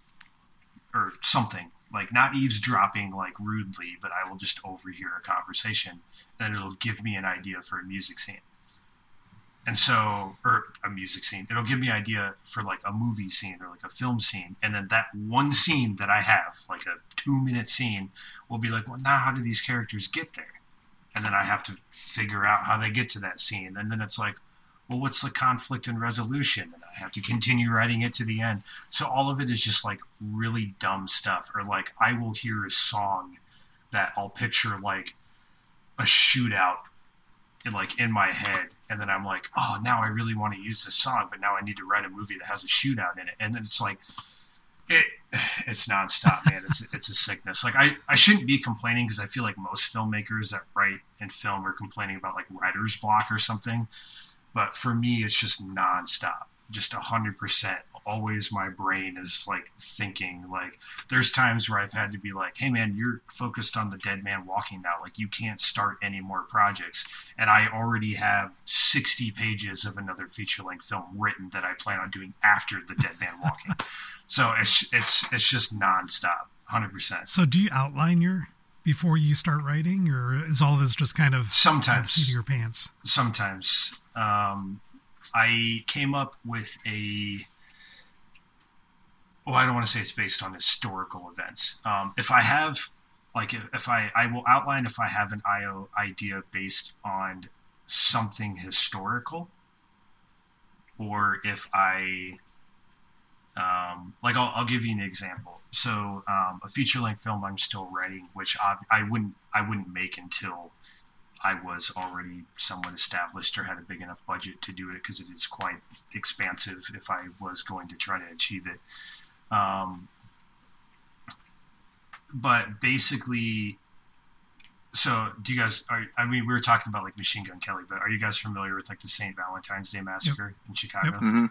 D: or something like not eavesdropping like rudely but i will just overhear a conversation and it'll give me an idea for a music scene. And so or a music scene. It'll give me an idea for like a movie scene or like a film scene. And then that one scene that i have like a two minute scene will be like well now how do these characters get there? And then I have to figure out how they get to that scene. And then it's like, well, what's the conflict and resolution? And I have to continue writing it to the end. So all of it is just like really dumb stuff. Or like I will hear a song that I'll picture like a shootout in like in my head, and then I'm like, oh, now I really want to use this song, but now I need to write a movie that has a shootout in it. And then it's like it it's nonstop, man. It's it's a sickness. Like I, I shouldn't be complaining because I feel like most filmmakers that write and film are complaining about like writer's block or something. But for me, it's just nonstop, just a hundred percent. Always, my brain is like thinking. Like there's times where I've had to be like, "Hey, man, you're focused on the dead man walking now. Like you can't start any more projects." And I already have sixty pages of another feature length film written that I plan on doing after the dead man walking. So it's it's it's just nonstop, hundred percent.
B: So, do you outline your before you start writing, or is all this just kind of
D: Sometimes.
B: seat of your pants?
D: Sometimes um, I came up with a. Well, I don't want to say it's based on historical events. Um, if I have, like, if, if I I will outline if I have an IO idea based on something historical, or if I um, like I'll, I'll give you an example. So um, a feature length film I'm still writing, which I, I wouldn't I wouldn't make until I was already somewhat established or had a big enough budget to do it because it is quite expansive if I was going to try to achieve it. Um, but basically, so do you guys? Are, I mean, we were talking about like Machine Gun Kelly, but are you guys familiar with like the St. Valentine's Day Massacre in Chicago?
B: Yep.
C: Mm-hmm.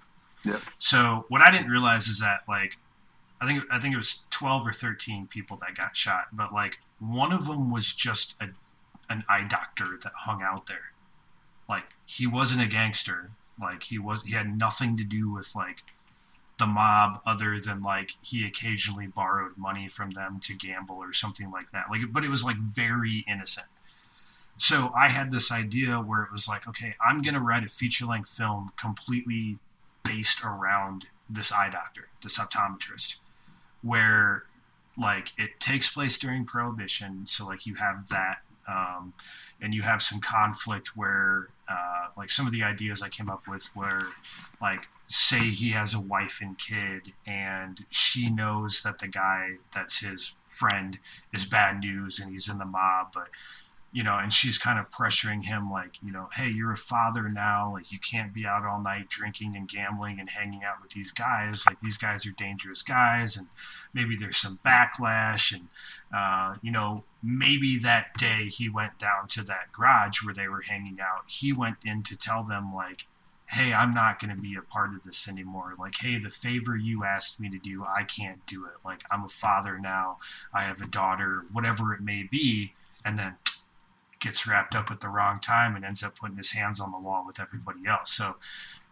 D: So what I didn't realize is that like I think I think it was twelve or thirteen people that got shot, but like one of them was just a an eye doctor that hung out there. Like he wasn't a gangster. Like he was he had nothing to do with like the mob other than like he occasionally borrowed money from them to gamble or something like that. Like but it was like very innocent. So I had this idea where it was like, okay, I'm gonna write a feature length film completely based around this eye doctor, this optometrist, where like it takes place during prohibition. So like you have that um, and you have some conflict where uh, like some of the ideas i came up with where like say he has a wife and kid and she knows that the guy that's his friend is bad news and he's in the mob but you know, and she's kind of pressuring him, like, you know, hey, you're a father now. Like, you can't be out all night drinking and gambling and hanging out with these guys. Like, these guys are dangerous guys, and maybe there's some backlash. And, uh, you know, maybe that day he went down to that garage where they were hanging out. He went in to tell them, like, hey, I'm not going to be a part of this anymore. Like, hey, the favor you asked me to do, I can't do it. Like, I'm a father now. I have a daughter, whatever it may be. And then gets wrapped up at the wrong time and ends up putting his hands on the wall with everybody else. So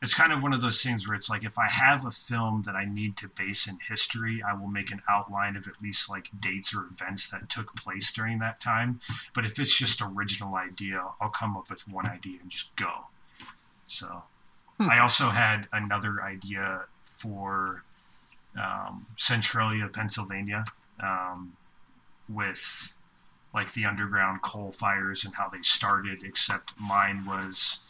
D: it's kind of one of those things where it's like if I have a film that I need to base in history, I will make an outline of at least like dates or events that took place during that time. But if it's just original idea, I'll come up with one idea and just go. So I also had another idea for um, Centralia, Pennsylvania, um, with like the underground coal fires and how they started, except mine was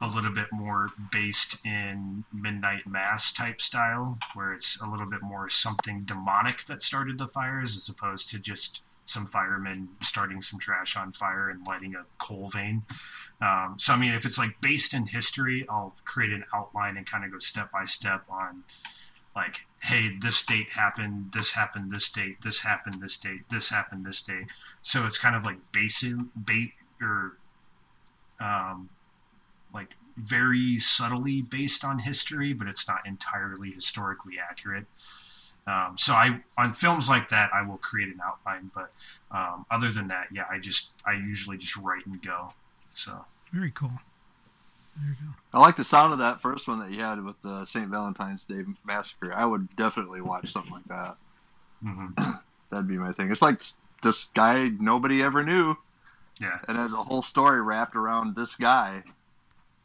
D: a little bit more based in midnight mass type style, where it's a little bit more something demonic that started the fires as opposed to just some firemen starting some trash on fire and lighting a coal vein. Um, so, I mean, if it's like based in history, I'll create an outline and kind of go step by step on like, hey, this date happened, this happened, this date, this happened, this date, this happened, this date. So it's kind of like basic, bait or um, like very subtly based on history, but it's not entirely historically accurate. Um, so I on films like that, I will create an outline, but um, other than that, yeah, I just I usually just write and go. So
B: very cool. There you go.
C: I like the sound of that first one that you had with the St. Valentine's Day Massacre. I would definitely watch something like that.
D: Mm-hmm.
C: That'd be my thing. It's like this guy nobody ever knew.
D: Yeah.
C: And has a whole story wrapped around this guy.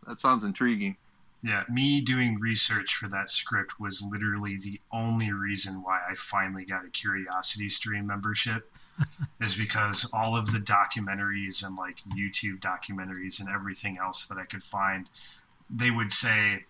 C: That sounds intriguing.
D: Yeah, me doing research for that script was literally the only reason why I finally got a Curiosity Stream membership. Is because all of the documentaries and like YouTube documentaries and everything else that I could find, they would say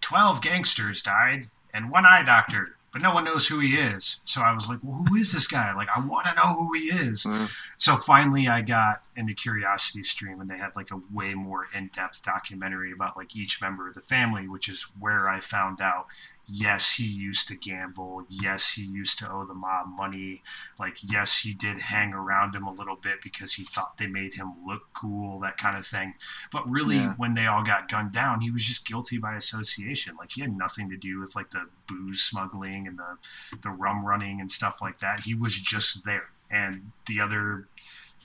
D: 12 gangsters died and one eye doctor, but no one knows who he is. So I was like, well, who is this guy? Like, I want to know who he is.
C: Mm.
D: So finally, I got into Curiosity Stream, and they had like a way more in depth documentary about like each member of the family, which is where I found out yes, he used to gamble. Yes, he used to owe the mob money. Like, yes, he did hang around him a little bit because he thought they made him look cool, that kind of thing. But really,
C: Yeah.
D: when they all got gunned down, he was just guilty by association. Like, he had nothing to do with like the booze smuggling and the the rum running and stuff like that. He was just there. And the other,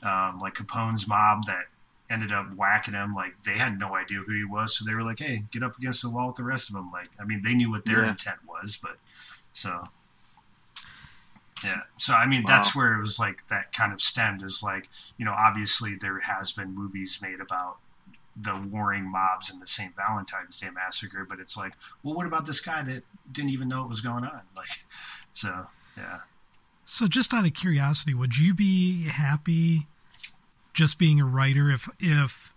D: um, like Capone's mob that ended up whacking him. Like they had no idea who he was, so they were like, "Hey, get up against the wall with the rest of them." Like, I mean, they knew what their
C: Yeah.
D: intent was, but so yeah. So I mean, that's where it was like that kind of stemmed. Is like you know, obviously there has been movies made about the warring mobs and the St. Valentine's Day massacre, but it's like, well, what about this guy that didn't even know what was going on? Like, so yeah.
B: So, just out of curiosity, would you be happy just being a writer? If if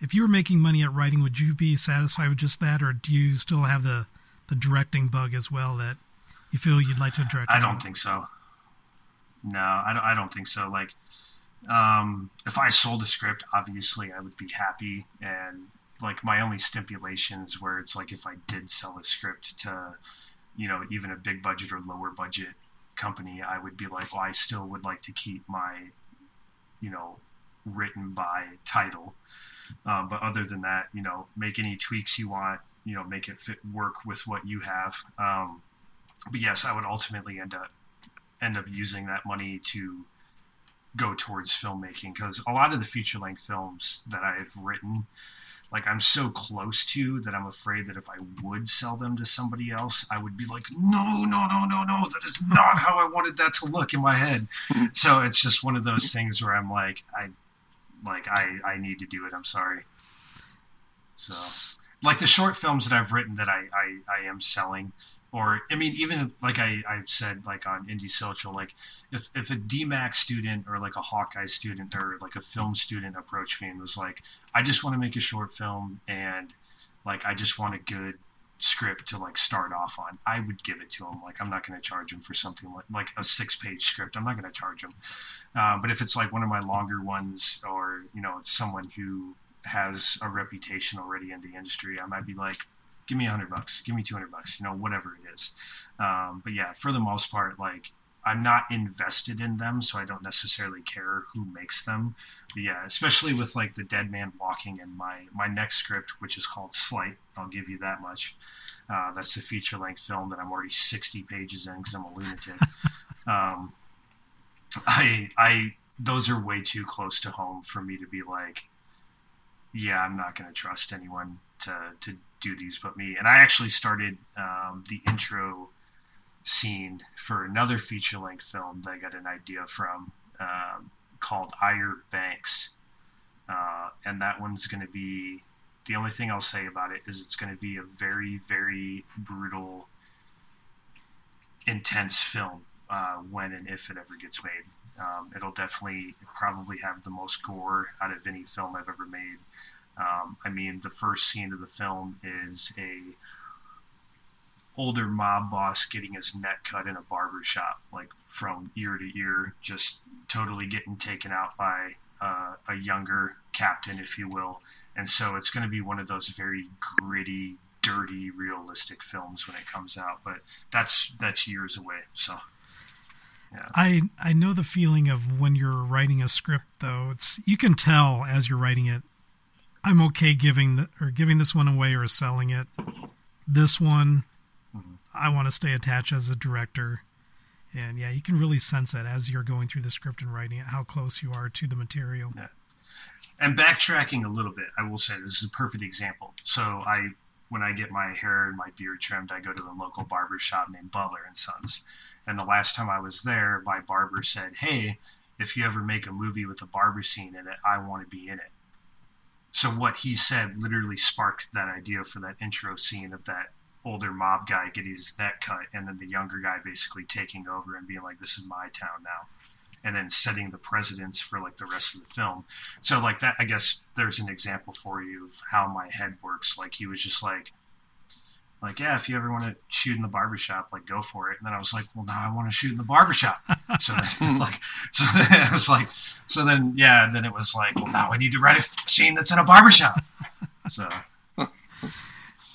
B: if you were making money at writing, would you be satisfied with just that, or do you still have the the directing bug as well that you feel you'd like to direct?
D: I don't think so. No, I don't, I don't think so. Like, Um, if I sold a script, obviously I would be happy. And like my only stipulations where it's like if I did sell a script to, you know, even a big budget or lower budget company, I would be like, well, I still would like to keep my, you know, written by title. Um, but other than that, you know, make any tweaks you want, you know, make it fit work with what you have. Um, but yes, I would ultimately end up end up using that money to go towards filmmaking because a lot of the feature length films that I've written, like I'm so close to that I'm afraid that if I would sell them to somebody else, I would be like, no, no, no, no, no, that is not how I wanted that to look in my head. so it's just one of those things where I'm like, I, like I, I need to do it. I'm sorry. So, like the short films that I've written that I, I, I am selling, or I mean, even like I, I've said like on Indie Social, like if, if a DMACC student or like a Hawkeye student or like a film student approached me and was like, I just want to make a short film and like I just want a good script to like start off on, I would give it to them. Like I'm not going to charge them for something like like a six page script. I'm not going to charge them. Uh, but if it's like one of my longer ones, or you know, it's someone who has a reputation already in the industry, I might be like, give me a hundred bucks, give me two hundred bucks, you know, whatever it is. Um, but yeah, for the most part, like I'm not invested in them, so I don't necessarily care who makes them. But yeah, especially with like the Dead Man Walking in my my next script, which is called Slight. I'll give you that much. Uh, that's a feature length film that I'm already 60 pages in because I'm a lunatic. um, I I those are way too close to home for me to be like, yeah, I'm not going to trust anyone to to do these but me. And I actually started um, the intro scene for another feature length film that I got an idea from um, called Ire Banks. Uh, and that one's going to be the only thing I'll say about it is it's going to be a very, very brutal, intense film uh, when and if it ever gets made. Um, it'll definitely probably have the most gore out of any film I've ever made. Um, I mean, the first scene of the film is a older mob boss getting his neck cut in a barber shop, like from ear to ear, just totally getting taken out by uh, a younger captain, if you will. And so it's going to be one of those very gritty, dirty, realistic films when it comes out. But that's that's years away. So.
B: Yeah. I I know the feeling of when you're writing a script though. It's you can tell as you're writing it. I'm okay giving the, or giving this one away or selling it. This one. I want to stay attached as a director. And yeah, you can really sense that as you're going through the script and writing it, how close you are to the material.
D: Yeah. And backtracking a little bit, I will say this is a perfect example. So I, when I get my hair and my beard trimmed, I go to the local barber shop named Butler and Sons. And the last time I was there, my barber said, "Hey, if you ever make a movie with a barber scene in it, I want to be in it." So what he said literally sparked that idea for that intro scene of that older mob guy getting his neck cut, and then the younger guy basically taking over and being like, "This is my town now," and then setting the precedence for like the rest of the film. So like that, I guess there's an example for you of how my head works. Like he was just like, like, yeah, if you ever want to shoot in the barbershop, like go for it. And then I was like, well, now I want to shoot in the barbershop. so then, like, so then I was like, so then, yeah, then it was like, well, now I need to write a scene that's in a barbershop. So.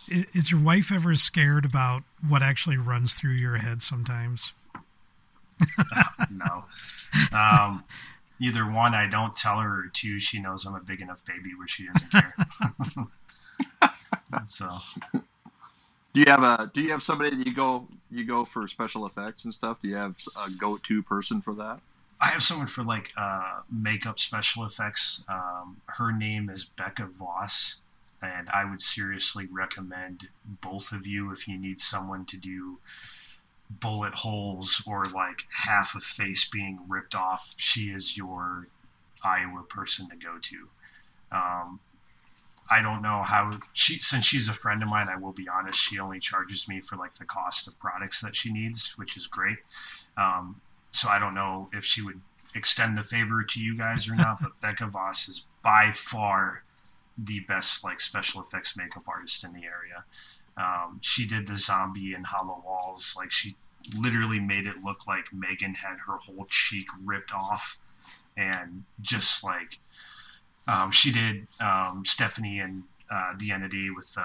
B: Is your wife ever scared about what actually runs through your head sometimes?
D: no. Um, either one, I don't tell her, or two, she knows I'm a big enough baby where she doesn't care. so.
C: Do you have a Do you have somebody that you go you go for special effects and stuff? Do you have a go to person for that?
D: I have someone for like uh, makeup special effects. Um, her name is Becca Voss, and I would seriously recommend both of you if you need someone to do bullet holes or like half a face being ripped off. She is your Iowa person to go to. Um, I don't know how she since she's a friend of mine. I will be honest. She only charges me for like the cost of products that she needs, which is great. Um, so I don't know if she would extend the favor to you guys or not. but Becca Voss is by far the best like special effects makeup artist in the area. Um, she did the zombie in Hollow Walls. Like she literally made it look like Megan had her whole cheek ripped off and just like um, she did um, Stephanie and uh, the Entity with the,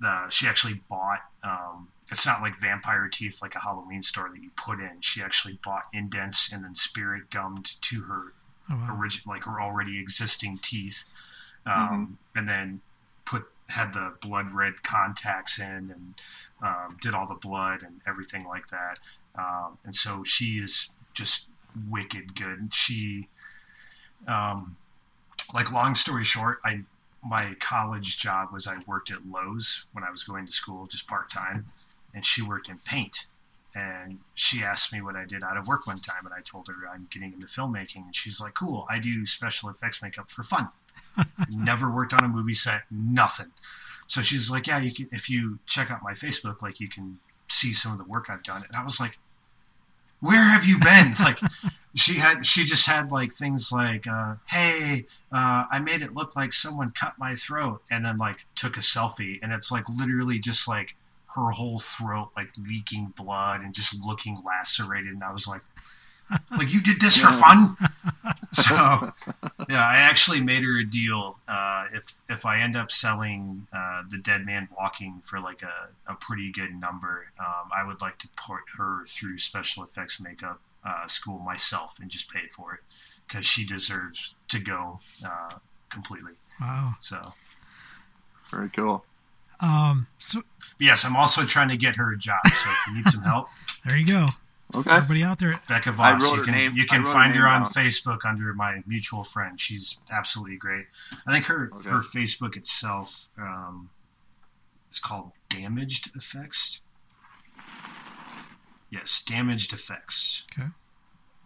D: the she actually bought. Um, it's not like vampire teeth like a Halloween store that you put in. She actually bought indents and then spirit gummed to her
B: Oh, wow.
D: origin like her already existing teeth, um, and then put had the blood red contacts in and um, did all the blood and everything like that. Um, and so she is just wicked good. She, um, like long story short, I my college job was I worked at Lowe's when I was going to school just part time, and she worked in paint. And she asked me what I did out of work one time, and I told her I'm getting into filmmaking, and she's like, "Cool, I do special effects makeup for fun." Never worked on a movie set, nothing. So she's like, "Yeah, you can if you check out my Facebook, like you can see some of the work I've done." And I was like, where have you been like she had she just had like things like uh, hey uh, i made it look like someone cut my throat and then like took a selfie and it's like literally just like her whole throat like leaking blood and just looking lacerated and i was like like you did this for fun so yeah i actually made her a deal uh, if if i end up selling uh, the dead man walking for like a, a pretty good number um, i would like to put her through special effects makeup uh, school myself and just pay for it because she deserves to go uh, completely
B: Wow.
D: so
C: Very cool.
B: Um, so
D: yes i'm also trying to get her a job so if you need some help
B: there you go.
C: Okay.
B: Everybody out there,
D: Becca
C: I
D: Voss. You can
C: name-
D: you can
C: wrote her
D: find her on
C: down.
D: Facebook under my mutual friend. She's absolutely great. I think her
C: Okay.
D: her Facebook itself um, is called Damaged Effects. Yes, Damaged Effects.
B: Okay.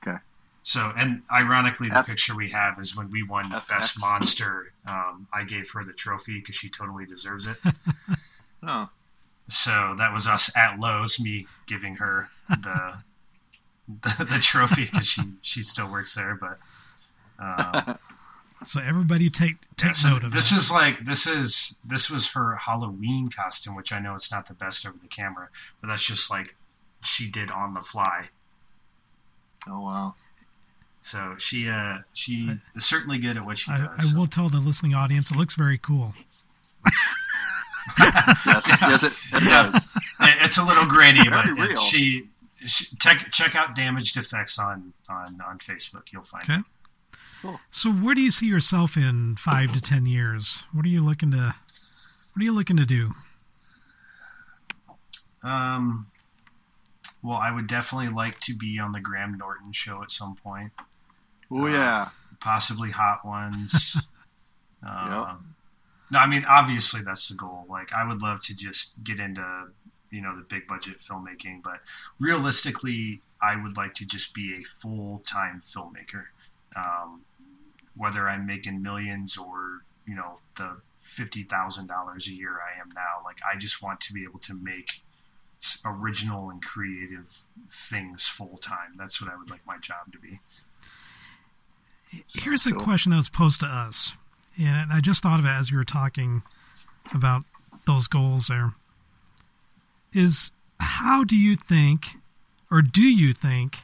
C: Okay.
D: So, and ironically, the
C: F-
D: picture we have is when we won
C: FX.
D: Best Monster. Um, I gave her the trophy because she totally deserves it.
C: Oh,
D: So that was us at Lowe's, me giving her the the, the trophy because she she still works there. But um,
B: so everybody take take
D: so
B: note of
D: this
B: that.
D: is like this is this was her Halloween costume, which I know it's not the best over the camera, but that's just like she did on the fly.
C: oh wow.
D: So she uh she is certainly good at what she
B: I,
D: does.
B: I will tell the listening audience it looks very cool.
C: Yes, yes, it, it does.
D: It- it's a little grainy, but it- she, she check check out Damaged Effects on on on Facebook. You'll find it.
B: Okay. So where do you see yourself in five to ten years? What are you looking to What are you looking to do?
D: Um, well, I would definitely like to be on the Graham Norton show at some point.
C: Oh yeah.
D: Possibly Hot Ones. um, No, I mean obviously that's the goal. Like I would love to just get into you know the big budget filmmaking, but realistically, I would like to just be a full time filmmaker. Um, whether I'm making millions or you know the fifty thousand dollars a year I am now, like I just want to be able to make original and creative things full time. That's what I would like my job to be.
B: Here's a question that was posed to us, and I just thought of it as you were talking about those goals. There is how do you think, or do you think,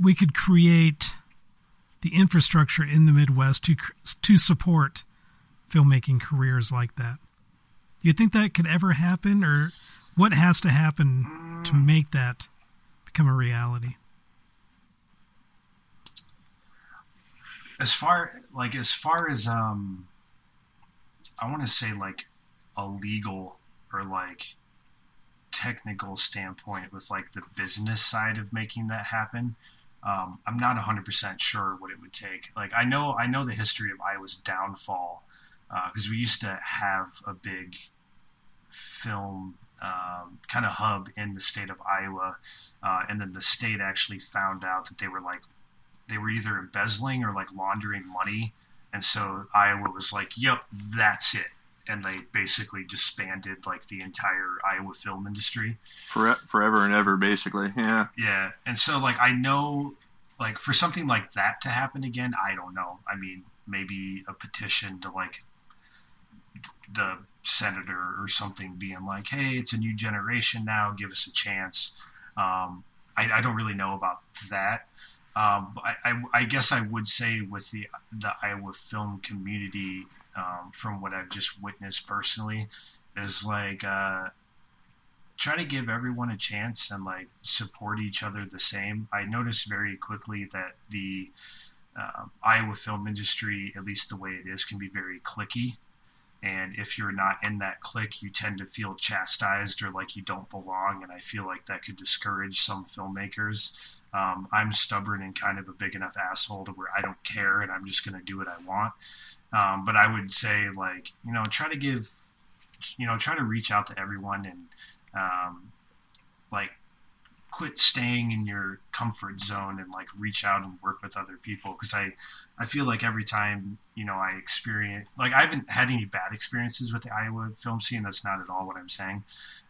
B: we could create the infrastructure in the Midwest to to support filmmaking careers like that? Do you think that could ever happen, or what has to happen to make that become a reality?
D: as far like as far as um i want to say like a legal or like technical standpoint with like the business side of making that happen um, i'm not 100% sure what it would take like i know i know the history of iowa's downfall because we used to have a big film um, kind of hub in the state of iowa uh, and then the state actually found out that they were like they were either embezzling or like laundering money. And so Iowa was like, yep, that's it. And they basically disbanded like the entire Iowa film industry.
C: For, forever and ever, basically. Yeah.
D: Yeah. And so like I know like for something like that to happen again, I don't know. I mean, maybe a petition to like the senator or something being like, hey, it's a new generation now, give us a chance. Um, I, I don't really know about that. Um, I, I, I guess I would say with the the Iowa film community, um, from what I've just witnessed personally, is like uh, try to give everyone a chance and like support each other the same. I noticed very quickly that the uh, Iowa film industry, at least the way it is, can be very clicky. And if you're not in that clique, you tend to feel chastised or like you don't belong. And I feel like that could discourage some filmmakers. Um, I'm stubborn and kind of a big enough asshole to where I don't care and I'm just going to do what I want. Um, but I would say, like, you know, try to give, you know, try to reach out to everyone and, um, like, quit staying in your comfort zone and like reach out and work with other people. Because I I feel like every time you know I experience like I haven't had any bad experiences with the Iowa film scene. That's not at all what I'm saying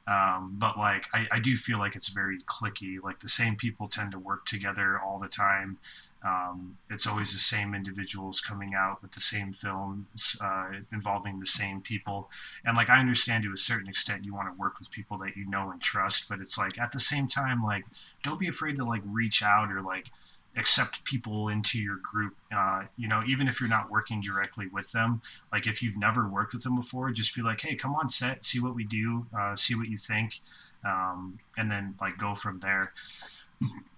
D: um, but like I, I do feel like it's very clicky like the same people tend to work together all the time um, it's always the same individuals coming out with the same films uh, involving the same people. And like I understand to a certain extent, you want to work with people that you know and trust, but it's like at the same time, like don't be afraid to like reach out or like accept people into your group. Uh, you know, even if you're not working directly with them, like if you've never worked with them before, just be like, hey, come on set, see what we do, uh, see what you think, um, and then like go from there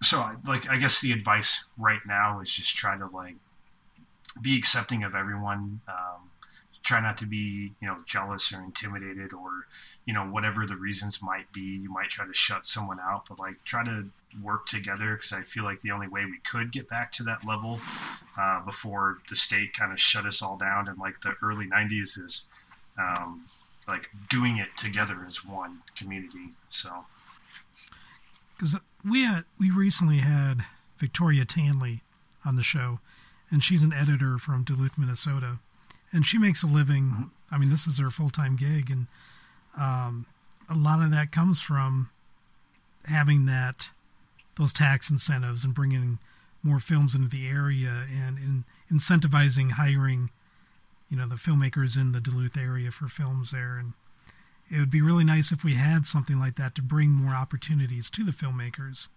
D: so like I guess the advice right now is just try to like be accepting of everyone. Um, try not to be you know jealous or intimidated or you know whatever the reasons might be. You might try to shut someone out, but like try to work together because I feel like the only way we could get back to that level uh, before the state kind of shut us all down in like the early '90s is um, like doing it together as one community. So
B: because we had, we recently had Victoria Tanley on the show, and she's an editor from Duluth, Minnesota, and she makes a living. Mm-hmm. I mean, this is her full time gig, and um, a lot of that comes from having that those tax incentives and bringing more films into the area and in incentivizing hiring, you know, the filmmakers in the Duluth area for films there and it would be really nice if we had something like that to bring more opportunities to the filmmakers.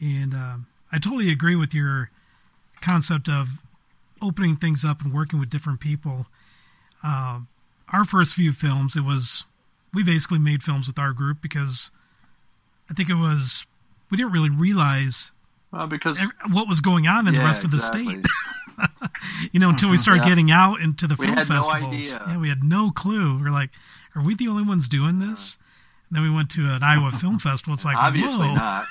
B: And uh, I totally agree with your concept of opening things up and working with different people. Uh, our first few films, it was we basically made films with our group because I think it was we didn't really realize
C: well, because
B: what was going on in
C: yeah,
B: the rest of the
C: exactly.
B: state. you know, until we started
C: Yeah.
B: getting out into the
C: We
B: film
C: had no
B: festivals.
C: idea.
B: Yeah, we had no clue. We are like, are we the only ones doing this? And then we went to an Iowa Film Festival. It's like,
C: Obviously
B: whoa,
C: not.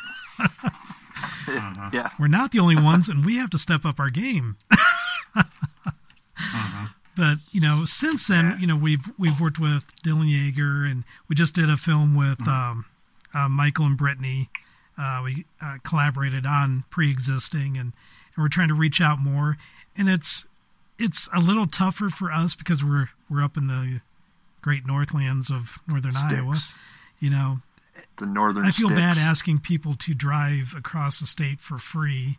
D: Mm-hmm.
C: yeah.
B: we're not the only ones, and we have to step up our game. But you know, since then, you know, we've we've worked with Dylan Yeager, and we just did a film with um, uh, Michael and Brittany. Uh, we uh, collaborated on pre-existing, and, and we're trying to reach out more. And it's it's a little tougher for us because we're we're up in the great Northlands of northern Iowa. You know,
C: The northern.
B: I feel bad asking people to drive across the state for free,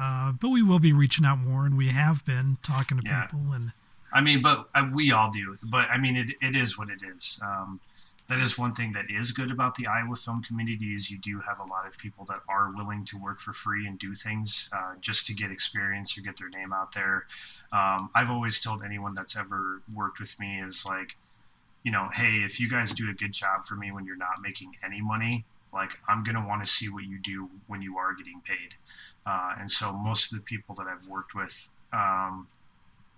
B: uh, but we will be reaching out more, and we have been talking to
D: Yeah.
B: people. And
D: I mean, but uh, we all do. But I mean, it, it is what it is. Um, that is one thing that is good about the Iowa film community is you do have a lot of people that are willing to work for free and do things uh, just to get experience or get their name out there. Um, I've always told anyone that's ever worked with me is like, you know, hey, if you guys do a good job for me when you're not making any money, like I'm gonna want to see what you do when you are getting paid. Uh, and so most of the people that I've worked with, um,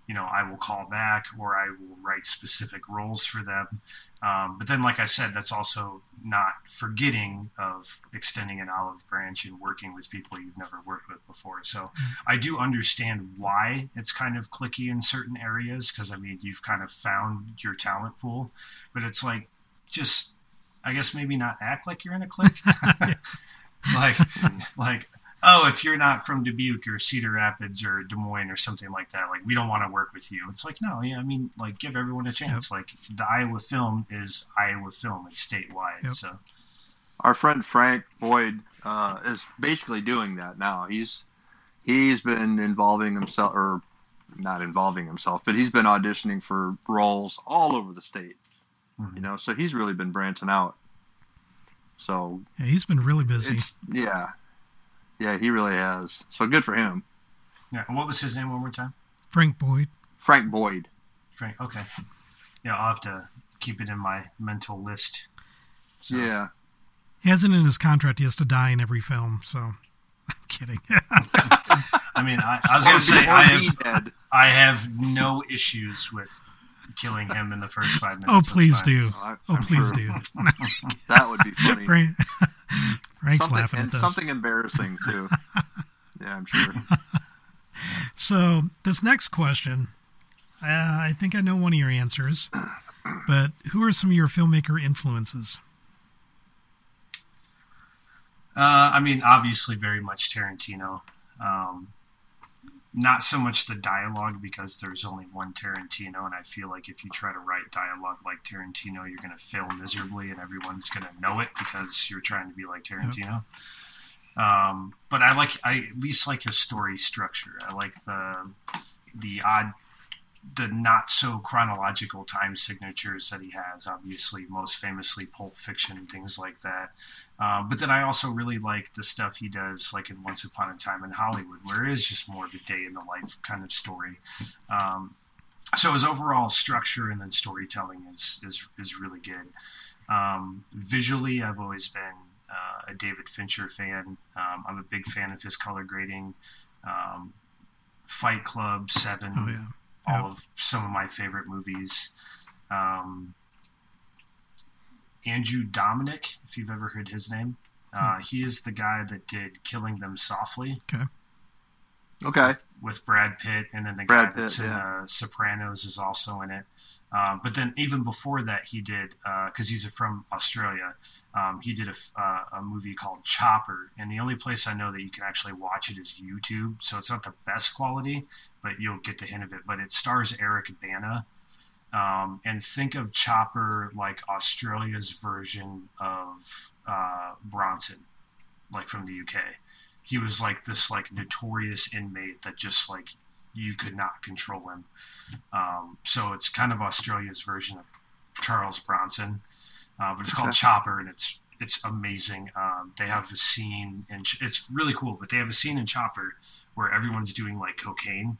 D: you know, I will call back or I will write specific roles for them. Um, but then, like I said, that's also not forgetting of extending an olive branch and working with people you've never worked with before. So I do understand why it's kind of clicky in certain areas because I mean, you've kind of found your talent pool, but it's like just, I guess maybe not act like you're in a clique. like, like, oh, if you're not from Dubuque or Cedar Rapids or Des Moines or something like that, like we don't want to work with you. It's like, no, yeah, I mean, like give everyone a chance. Like the Iowa film is Iowa film. It's statewide.
B: Yep.
D: So
C: Our friend Frank Boyd uh, is basically doing that now. He's he's been involving himself, or not involving himself, but he's been auditioning for roles all over the state. You know, so he's really been branching out. So
B: yeah, he's been really busy.
C: yeah, Yeah, he really has. So good for him.
D: Yeah. and What was his name one more time?
B: Frank Boyd.
C: Frank Boyd.
D: Frank. Okay. Yeah, I'll have to keep it in my mental list. So,
C: Yeah.
B: He has it in his contract. He has to die in every film. So I'm kidding.
D: I mean, I, I was going to say I have. I have no issues with killing him in the first five oh, minutes.
B: oh, please do.
C: I-
B: Oh,
C: I'm
B: please
C: sure.
B: do.
C: That would be funny.
B: Frank, Frank's
C: something,
B: laughing at this.
C: something embarrassing too. yeah, I'm sure.
B: So this next question, uh, I think I know one of your answers, but who are some of your filmmaker influences?
D: Uh, I mean, obviously, very much Tarantino. Um, not so much the dialogue because there's only one Tarantino, and I feel like if you try to write dialogue like Tarantino, you're going to fail miserably, and everyone's going to know it because you're trying to be like Tarantino. Um, but I like, I at least like his story structure. I like the the odd, the not so chronological time signatures that he has. Obviously, most famously Pulp Fiction, things like that. Uh, but then I also really like the stuff he does, like in Once Upon a Time in Hollywood, where it is just more of a day in the life kind of story. Um, so his overall structure and then storytelling is is, is really good. Um, visually, I've always been uh, a David Fincher fan. Um, I'm a big fan of his color grading. Um, Fight Club, Seven,
B: Oh, yeah.
D: All
B: Yeah.
D: of some of my favorite movies. Um, Andrew Dominik, if you've ever heard his name, uh, he is the guy that did Killing Them Softly
B: Okay.
C: Okay.
D: with Brad Pitt, and then the
C: Brad
D: guy that's
C: Pitt,
D: in
C: yeah.
D: uh, Sopranos is also in it. Um, but then even before that, he did because he's from Australia. Um, he did a, uh, a movie called Chopper, and the only place I know that you can actually watch it is YouTube. So it's not the best quality, but you'll get the hint of it. But it stars Eric Bana, um, and think of Chopper like Australia's version of uh, Bronson, like from the UK. He was like this like notorious inmate that just like you could not control him. Um, so it's kind of Australia's version of Charles Bronson, uh, but it's called
C: Okay.
D: Chopper, and it's it's amazing. Um, they have a scene, and it's really cool. But they have a scene in Chopper where everyone's doing like cocaine,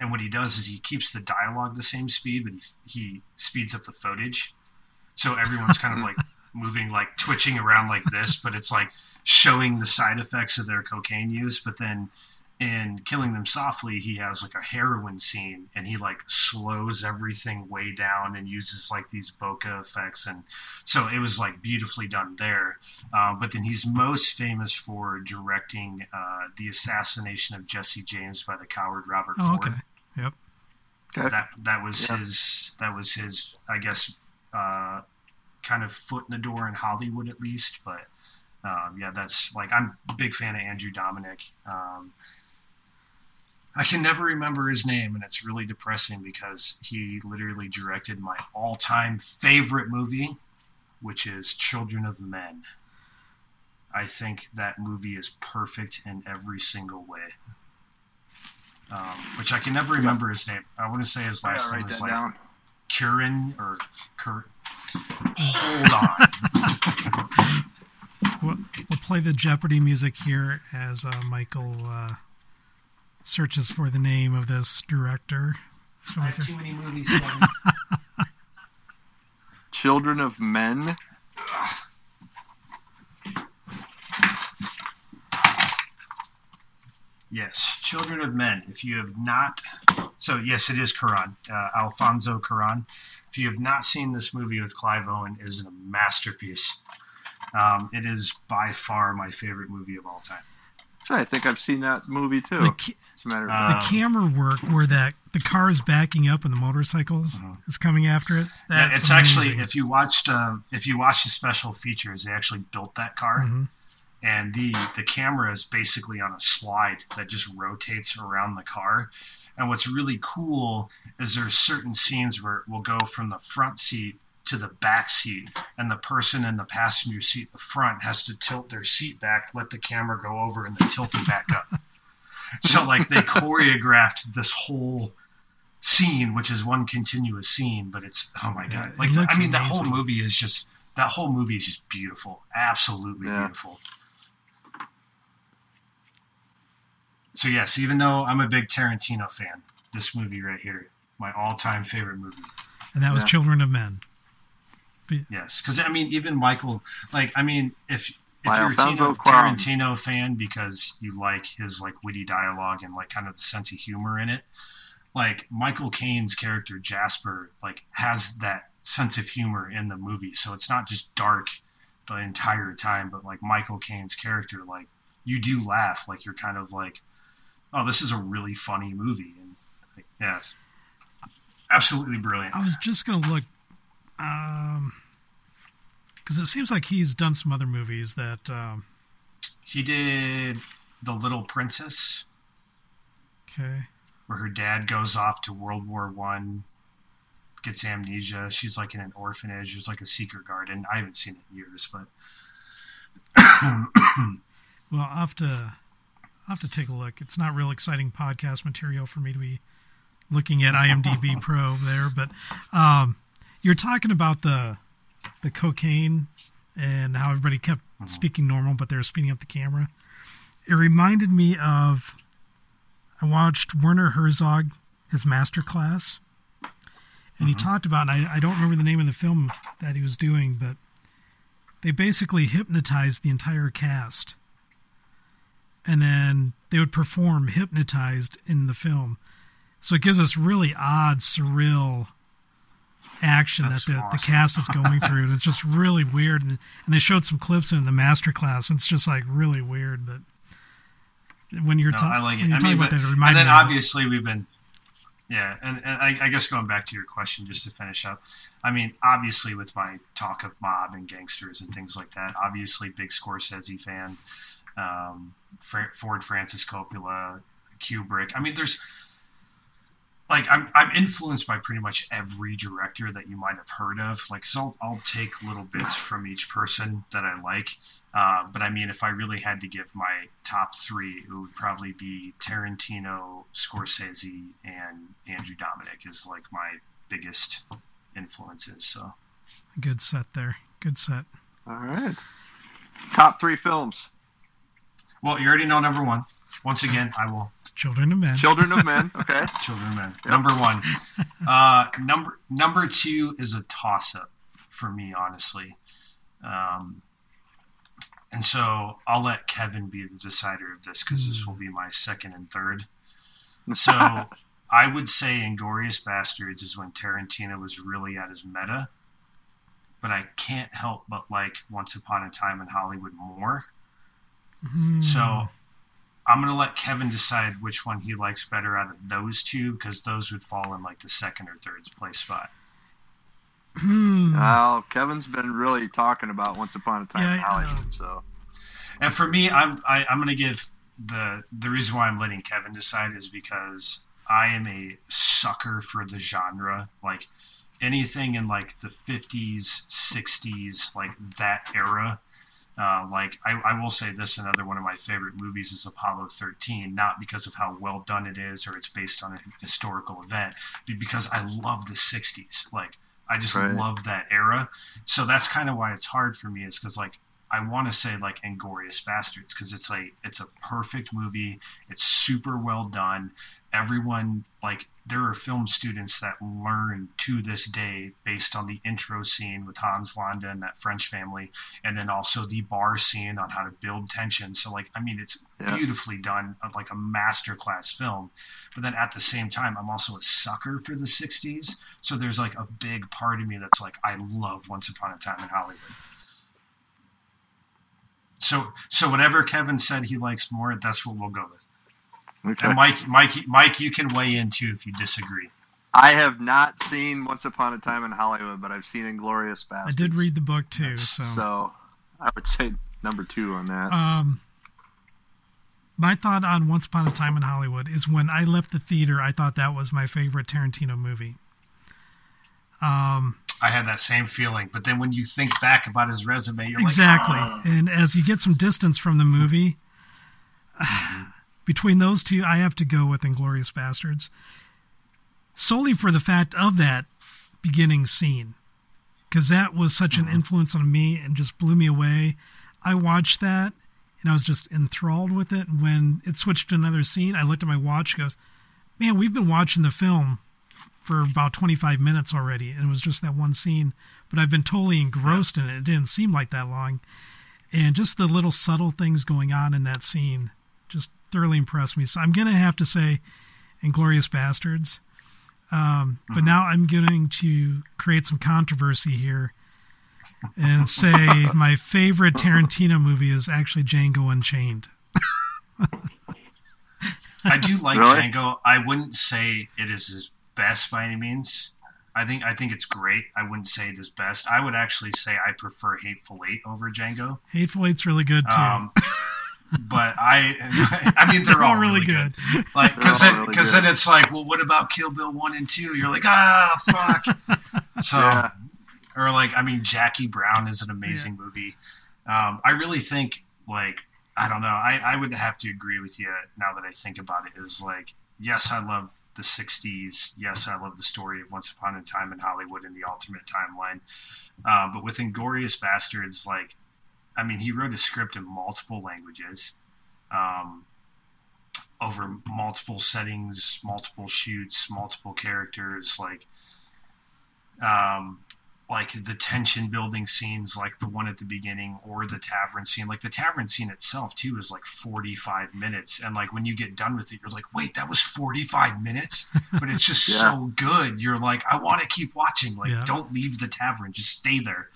D: and what he does is he keeps the dialogue the same speed, but he he speeds up the footage, so everyone's kind of like moving like twitching around like this, but it's like showing the side effects of their cocaine use. But then in Killing Them Softly, he has like a heroin scene and he like slows everything way down and uses like these bokeh effects. And so it was like beautifully done there. Uh, but then he's most famous for directing uh, the assassination of Jesse James by the coward Robert
B: Oh,
D: Ford.
B: okay. Yep.
D: That that was
C: Yeah.
D: his that was his I guess uh, kind of foot in the door in Hollywood at least. But um, yeah, that's like I'm a big fan of Andrew Dominik. Um, I can never remember his name, and it's really depressing because he literally directed my all-time favorite movie, which is Children of Men. I think that movie is perfect in every single way. Um, which I can never remember his name. I want to say his last name
C: write
D: is like
C: down.
D: Curran or Cur. Hold on.
B: We'll, we'll play the Jeopardy music here as uh, Michael uh, searches for the name of this director. This
D: I have too many movies.
C: Children of Men.
D: Yes, Children of Men. If you have not, so yes, it is Cuarón, uh, Alfonso Cuarón. If you have not seen this movie with Clive Owen, it is a masterpiece. Um, it is by far my favorite movie of all time.
C: Actually, I think I've seen that movie too.
B: The, ca-
C: matter of
D: Uh,
B: the camera work where that the car is backing up and the motorcycles is coming after it.
D: Mm-hmm. Yeah,
B: That's
D: it's actually if you watched uh, if you watch the special features, they actually built that car,
B: Mhm.
D: and the the camera is basically on a slide that just rotates around the car. And what's really cool is there's certain scenes where it will go from the front seat to the back seat, and the person in the passenger seat in the front has to tilt their seat back, let the camera go over, and then tilt it back up. so like they choreographed this whole scene, which is one continuous scene, but it's oh my god!
B: it
D: Like the- I mean, that whole movie is just that whole movie is just beautiful, absolutely
C: Yeah.
D: beautiful. So yes, even though I'm a big Tarantino fan, this movie right here, my all-time favorite movie.
B: And that was
D: Yeah.
B: Children of Men.
D: Yes, because I mean, even Michael, like, I mean, if if
C: By
D: you're a
C: Alfonso
D: Tino, Tarantino fan because you like his like witty dialogue and like kind of the sense of humor in it, like Michael Caine's character Jasper, like has that sense of humor in the movie, so it's not just dark the entire time, but like Michael Caine's character, like you do laugh, like you're kind of like, oh, this is a really funny movie, and like, yes, absolutely brilliant.
B: I was just gonna look, um, because it seems like he's done some other movies that. Um,
D: He did The Little Princess,
B: okay.
D: where her dad goes off to World War One, gets amnesia. She's like in an orphanage. There's like a secret garden. I haven't seen it in years, but
B: Well, I'll have to, I'll have to take a look. It's not real exciting podcast material for me to be looking at IMDb Pro there, but um, you're talking about the the cocaine and how everybody kept uh-huh. speaking normal, but they were speeding up the camera. It reminded me of I watched Werner Herzog his master class, and he uh-huh. talked about. And I, I don't remember the name of the film that he was doing, but they basically hypnotized the entire cast and then they would perform hypnotized in the film. So it gives us really odd, surreal action
D: That's
B: that the, the cast is going through. and it's just really weird. And, and they showed some clips in the master class. And it's just like really weird. But when you're,
D: no,
B: ta-
D: I like it. I
B: talking
D: mean,
B: about
D: but,
B: that, it
D: and then
B: me of it.
D: obviously we've been, yeah, and, and I, I guess going back to your question just to finish up, I mean, obviously with my talk of mob and gangsters and things like that, obviously big Scorsese fan, um, Fra- Ford Francis Coppola, Kubrick. I mean, there's like I'm I'm influenced by pretty much every director that you might have heard of. Like, so I'll, I'll take little bits from each person that I like. Uh, but I mean, if I really had to give my top three, it would probably be Tarantino, Scorsese, and Andrew Dominik is like my biggest influences. So
B: Good set there. Good set.
C: All right. Top three films.
D: Well, you already know number one. Once again, I will.
B: Children of Men.
C: Children of Men. Okay.
D: Children of Men. Number one. Uh, number number two is a toss up for me, honestly. Um, and so I'll let Kevin be the decider of this because this will be my second and third. So I would say Inglourious Basterds is when Tarantino was really at his meta. But I can't help but like Once Upon a Time in Hollywood more. So I'm gonna let Kevin decide which one he likes better out of those two because those would fall in like the second or third place spot.
B: Hmm.
C: Well, Kevin's been really talking about Once Upon a Time in
B: Yeah, I know.
C: Hollywood, so
D: And for me, I'm I, I'm gonna give the the reason why I'm letting Kevin decide is because I am a sucker for the genre. Like anything in like the 50s, 60s, like that era. Uh, like I, I will say this, another one of my favorite movies is Apollo 13, not because of how well done it is or it's based on a historical event, but because I love the 60s. Like I just
C: Right.
D: love that era. So that's kind of why it's hard for me is because like I want to say like Inglourious Basterds because it's like it's a perfect movie. It's super well done. Everyone like there are film students that learn to this day based on the intro scene with Hans Landa and that French family, and then also the bar scene on how to build tension. So like I mean it's
C: Yeah.
D: beautifully done, of like a masterclass film. But then at the same time, I'm also a sucker for the '60s. So there's like a big part of me that's like I love Once Upon a Time in Hollywood. So, so whatever Kevin said he likes more, that's what we'll go with.
C: Okay.
D: And Mike, Mike, Mike, you can weigh in too if you disagree.
C: I have not seen Once Upon a Time in Hollywood, but I've seen Inglorious
B: Battle.
C: I
B: did read the book too. So,
C: So I would say number two on that.
B: um, my thought on Once Upon a Time in Hollywood is when I left the theater, I thought that was my favorite Tarantino movie. Um,
D: I had that same feeling, but then when you think back about his resume, you're
B: exactly.
D: like, "Oh."
B: And as you get some distance from the movie, mm-hmm. between those two, I have to go with Inglourious Basterds. Solely for the fact of that beginning scene. Because that was such an mm-hmm. influence on me and just blew me away. I watched that, and I was just enthralled with it. And when it switched to another scene, I looked at my watch. Goes, man, we've been watching the film for about 25 minutes already, and it was just that one scene. But I've been totally engrossed in it. It didn't seem like that long, and just the little subtle things going on in that scene just thoroughly impressed me. So I'm gonna have to say, Inglourious Basterds. Um, but now I'm going to create some controversy here and say my favorite Tarantino movie is actually Django Unchained.
D: I do like
C: Really?
D: Django. I wouldn't say it is his best by any means. I think I think it's great. I wouldn't say it is best. I would actually say I prefer Hateful Eight over Django.
B: Hateful Eight's really good too.
D: Um, but I, I mean, they're, all, really good. Like, because
C: They're
D: then,
C: really
D: cause
C: good.
D: then it's like, well, what about Kill Bill one and two? You're like, ah, fuck. so,
C: Yeah.
D: or like, I mean, Jackie Brown is an amazing movie. Um, I really think, like, I don't know. I, I would have to agree with you now that I think about it. Is like, yes, I love the '60s. Yes, I love the story of Once Upon a Time in Hollywood and the alternate timeline. Uh, but with Inglourious Basterds, like, I mean, he wrote a script in multiple languages, um, over multiple settings, multiple shoots, multiple characters, like, um, like the tension building scenes, like the one at the beginning, or the tavern scene. Like the tavern scene itself too is like forty five minutes, and like when you get done with it, you're like, wait, that was forty five minutes, but it's just
C: Yeah.
D: so good. You're like, I want to keep watching. Like,
B: Yeah.
D: don't leave the tavern, just stay there.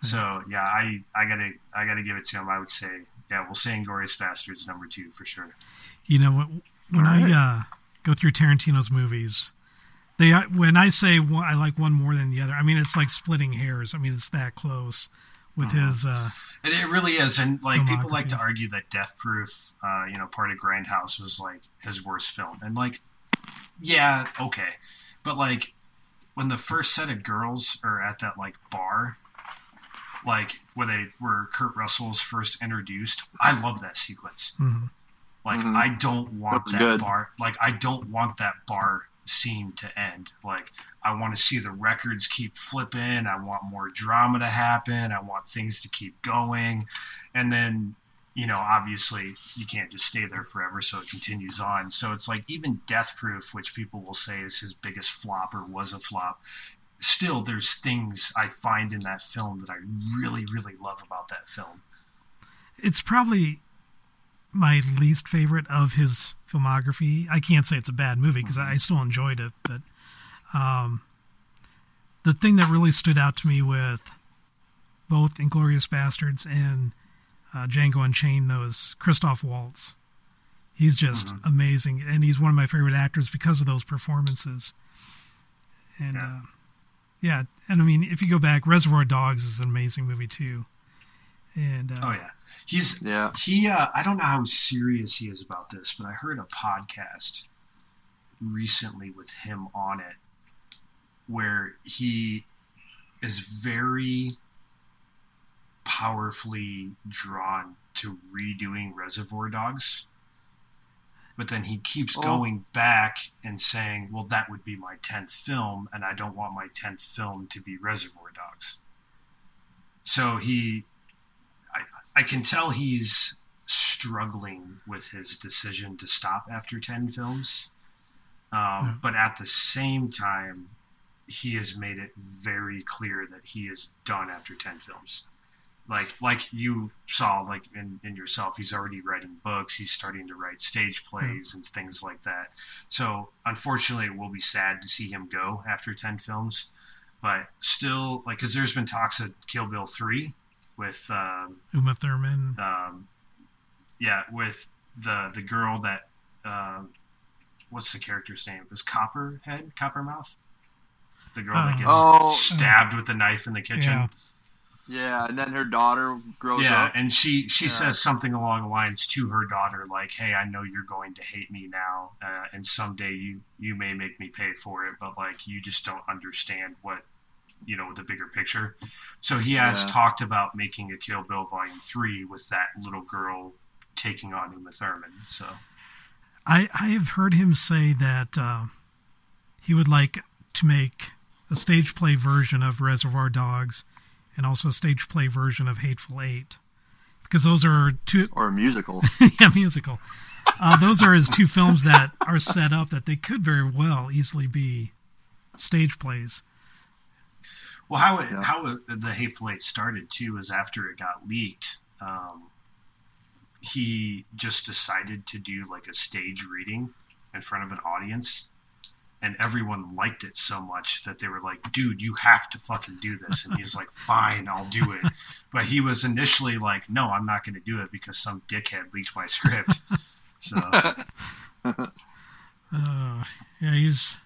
D: So yeah, I I gotta I gotta give it to him. I would say yeah, we'll say Inglourious Basterds number two for sure.
B: You know, when, when I uh, go through Tarantino's movies, they when I say one, I like one more than the other. I mean, it's like splitting hairs. I mean, it's that close with his. Uh,
D: It, it really is, and like people like to argue that Death Proof, uh, you know, part of Grindhouse was like his worst film, and like, yeah, okay, but like when the first set of girls are at that like bar, like where they where Kurt Russell's first introduced, I love that sequence.
B: mhm.
D: Like
C: Mhm.
D: I don't want
C: That
D: that
C: good.
D: bar. Like I don't want that bar scene to end. Like I want to see the records keep flipping. I want more drama to happen. I want things to keep going. And then, you know, obviously you can't just stay there forever, so it continues on. So it's like even Death Proof, which people will say is his biggest flop or was a flop. Still, there's things I find in that film that I really, really love about that film.
B: it's probably my least favorite of his filmography. I can't say it's a bad movie because I still enjoyed it, but um, the thing that really stood out to me with both Inglourious Basterds and uh, Django Unchained, though, is Christoph Waltz. He's just amazing, and he's one of my favorite actors because of those performances. And yeah. Uh, yeah, and I mean, if you go back, Reservoir Dogs is an amazing movie too. And uh,
D: Oh yeah, he's
C: Yeah.
D: he. Uh, I don't know how serious he is about this, but I heard a podcast recently with him on it, where he is very powerfully drawn to redoing Reservoir Dogs. But then he keeps
C: Oh.
D: going back and saying, "Well, that would be my tenth film, and I don't want my tenth film to be Reservoir Dogs." So he I, can tell he's struggling with his decision to stop after 10 films. Um, But at the same time, he has made it very clear that he is done after 10 films. Like, like you saw, like in, in yourself, he's already writing books. He's starting to write stage plays and things like that. So, unfortunately, it will be sad to see him go after 10 films. But still, like, because there's been talks of Kill Bill 3 with um,
B: Uma Thurman.
D: um, yeah, with the the girl that um, what's the character's name? It was Copperhead, Coppermouth, the girl that
B: Oh.
D: gets
C: Oh.
D: stabbed with the knife in the kitchen.
B: Yeah.
C: Yeah, and then her daughter grows
D: Yeah,
C: up.
D: and she she
C: Yeah.
D: says something along the lines to her daughter, like, "Hey, I know you're going to hate me now, uh, and someday you you may make me pay for it, but like, you just don't understand what." You know the bigger picture. So he has
C: Yeah.
D: talked about making a Kill Bill Volume Three with that little girl taking on Uma Thurman. So
B: I, I have heard him say that uh, he would like to make a stage play version of Reservoir Dogs and also a stage play version of Hateful Eight because those are two
C: or a musical.
B: yeah, musical. Uh, those are his two films that are set up that they could very well easily be stage plays.
D: Well, how it, how it, the Hateful Eight started too is after it got leaked. Um, he just decided to do like a stage reading in front of an audience, and everyone liked it so much that they were like, "Dude, you have to fucking do this." And he's like, "Fine, I'll do it." But he was initially like, "No, I'm not going to do it because some dickhead leaked my script." So,
B: Uh, yeah, he's.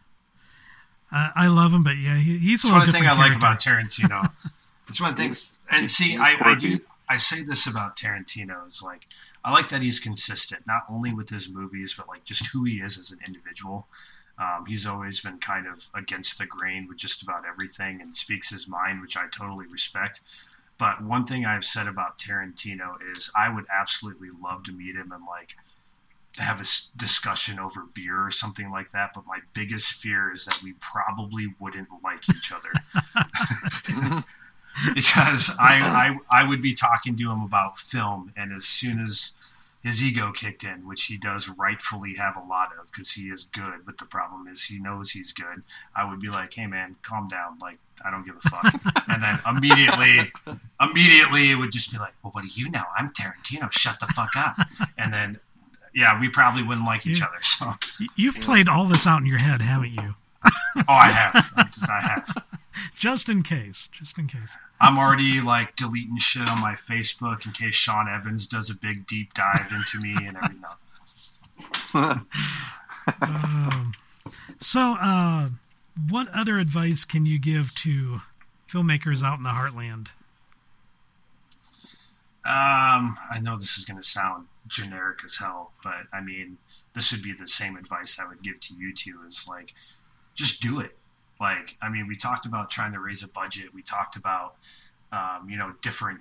B: I, I love him, but yeah, he, he's a
D: That's
B: little
D: one thing I
B: different
D: like about. Tarantino. That's one thing. And see, I, I do. I say this about Tarantino is like I like that he's consistent, not only with his movies, but like just who he is as an individual. Um, he's always been kind of against the grain with just about everything and speaks his mind, which I totally respect. But one thing I've said about Tarantino is I would absolutely love to meet him and like have a discussion over beer or something like that. But my biggest fear is that we probably wouldn't like each other because I, I I would be talking to him about film, and as soon as his ego kicked in, which he does rightfully have a lot of because he is good, but the problem is he knows he's good. I would be like, "Hey man, calm down. Like I don't give a fuck." and then immediately, immediately it would just be like, "Well, what do you know? I'm Tarantino. Shut the fuck up." And then, yeah, we probably wouldn't like each
B: Yeah.
D: other. So,
B: You've played all this out in your head, haven't you?
D: oh, I have, I have.
B: Just in case. Just in case.
D: I'm already like deleting shit on my Facebook in case Sean Evans does a big deep dive into me and everything.
B: Um, so, uh, what other advice can you give to filmmakers out in the heartland?
D: Um, I know this is going to sound generic as hell, but I mean, this would be the same advice I would give to you two is like, just do it. Like, I mean, we talked about trying to raise a budget. We talked about, um, you know, different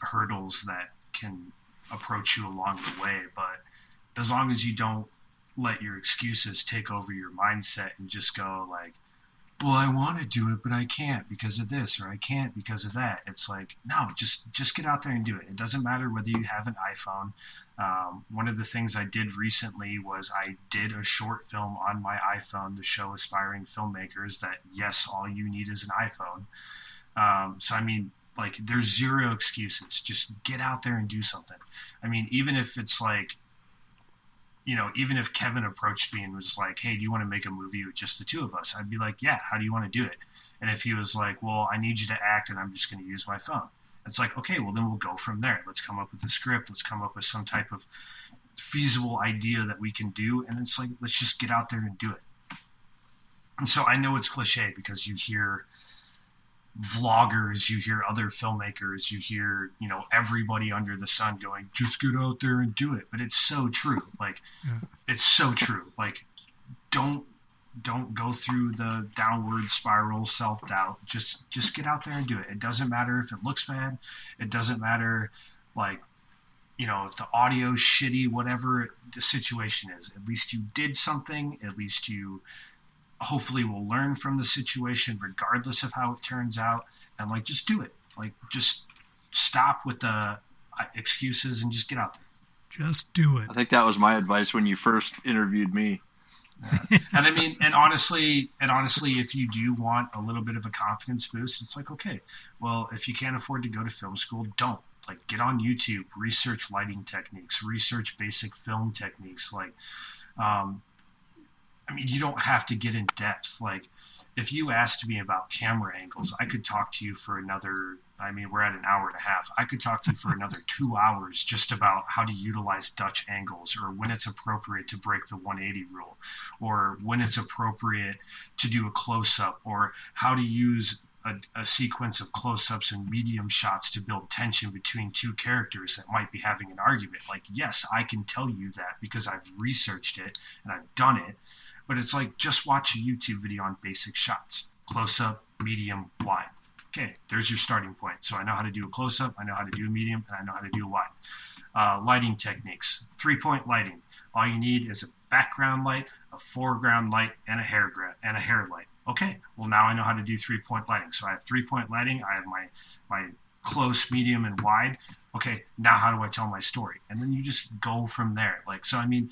D: hurdles that can approach you along the way. But as long as you don't let your excuses take over your mindset and just go like, well, I want to do it, but I can't because of this, or I can't because of that. It's like, no, just just get out there and do it. It doesn't matter whether you have an iPhone. Um, one of the things I did recently was I did a short film on my iPhone to show aspiring filmmakers that yes, all you need is an iPhone. Um, so I mean, like, there's zero excuses. Just get out there and do something. I mean, even if it's like you know, even if Kevin approached me and was like, "Hey, do you want to make a movie with just the two of us?" I'd be like, "Yeah, how do you want to do it?" And if he was like, "Well, I need you to act, and I'm just going to use my phone," it's like, "Okay, well then we'll go from there. Let's come up with a script. Let's come up with some type of feasible idea that we can do, and it's like, let's just get out there and do it." And so I know it's cliche because you hear vloggers, you hear other filmmakers, you hear, you know, everybody under the sun going, just get out there and do it. But it's so true. Like, it's so true. Like, don't don't go through the downward spiral self doubt. Just just get out there and do it. It doesn't matter if it looks bad. It doesn't matter like you know if the audio's shitty, whatever the situation is. At least you did something. At least you hopefully we'll learn from the situation regardless of how it turns out and like just do it like just stop with the uh, excuses and just get out there
B: Just do it.
C: I think that was my advice when you first interviewed me.
D: and I mean, and honestly, and honestly, if you do want a little bit of a confidence boost, it's like, okay, well, if you can't afford to go to film school, don't. Like, get on YouTube, research lighting techniques, research basic film techniques. Like, um, I mean, you don't have to get in depth. Like, if you asked me about camera angles, I could talk to you for another. I mean, we're at an hour and a half. I could talk to you for another two hours just about how to utilize Dutch angles, or when it's appropriate to break the 180 rule, or when it's appropriate to do a close up, or how to use a, a sequence of close ups and medium shots to build tension between two characters that might be having an argument. Like, yes, I can tell you that because I've researched it and I've done it but it's like just watch a YouTube video on basic shots close up, medium, wide. Okay, there's your starting point. So I know how to do a close up, I know how to do a medium, and I know how to do a wide. Uh, lighting techniques, three point lighting. All you need is a background light, a foreground light, and a hair gra- and a hair light. Okay, well now I know how to do three point lighting. So I have three point lighting. I have my my close, medium, and wide. Okay, now how do I tell my story? And then you just go from there. Like so, I mean,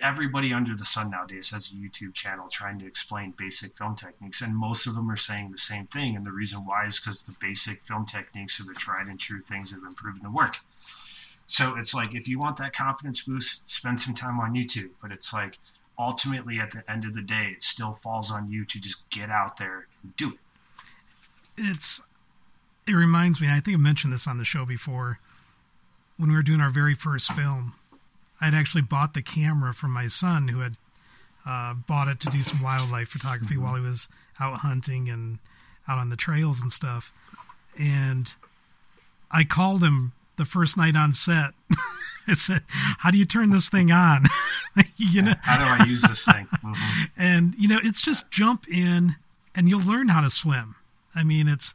D: everybody under the sun nowadays has a YouTube channel trying to explain basic film techniques, and most of them are saying the same thing. And the reason why is because the basic film techniques are the tried and true things that have been proven to work. So it's like if you want that confidence boost, spend some time on YouTube. But it's like ultimately at the end of the day, it still falls on you to just get out there and do it.
B: it's it reminds me i think i mentioned this on the show before when we were doing our very first film i'd actually bought the camera from my son who had uh, bought it to do some wildlife photography while he was out hunting and out on the trails and stuff. And i called him the first night on set i said how do you turn this thing on? You know?
D: How do I use this thing? Mhm.
B: and you know it's just jump in and you'll learn how to swim. I mean it's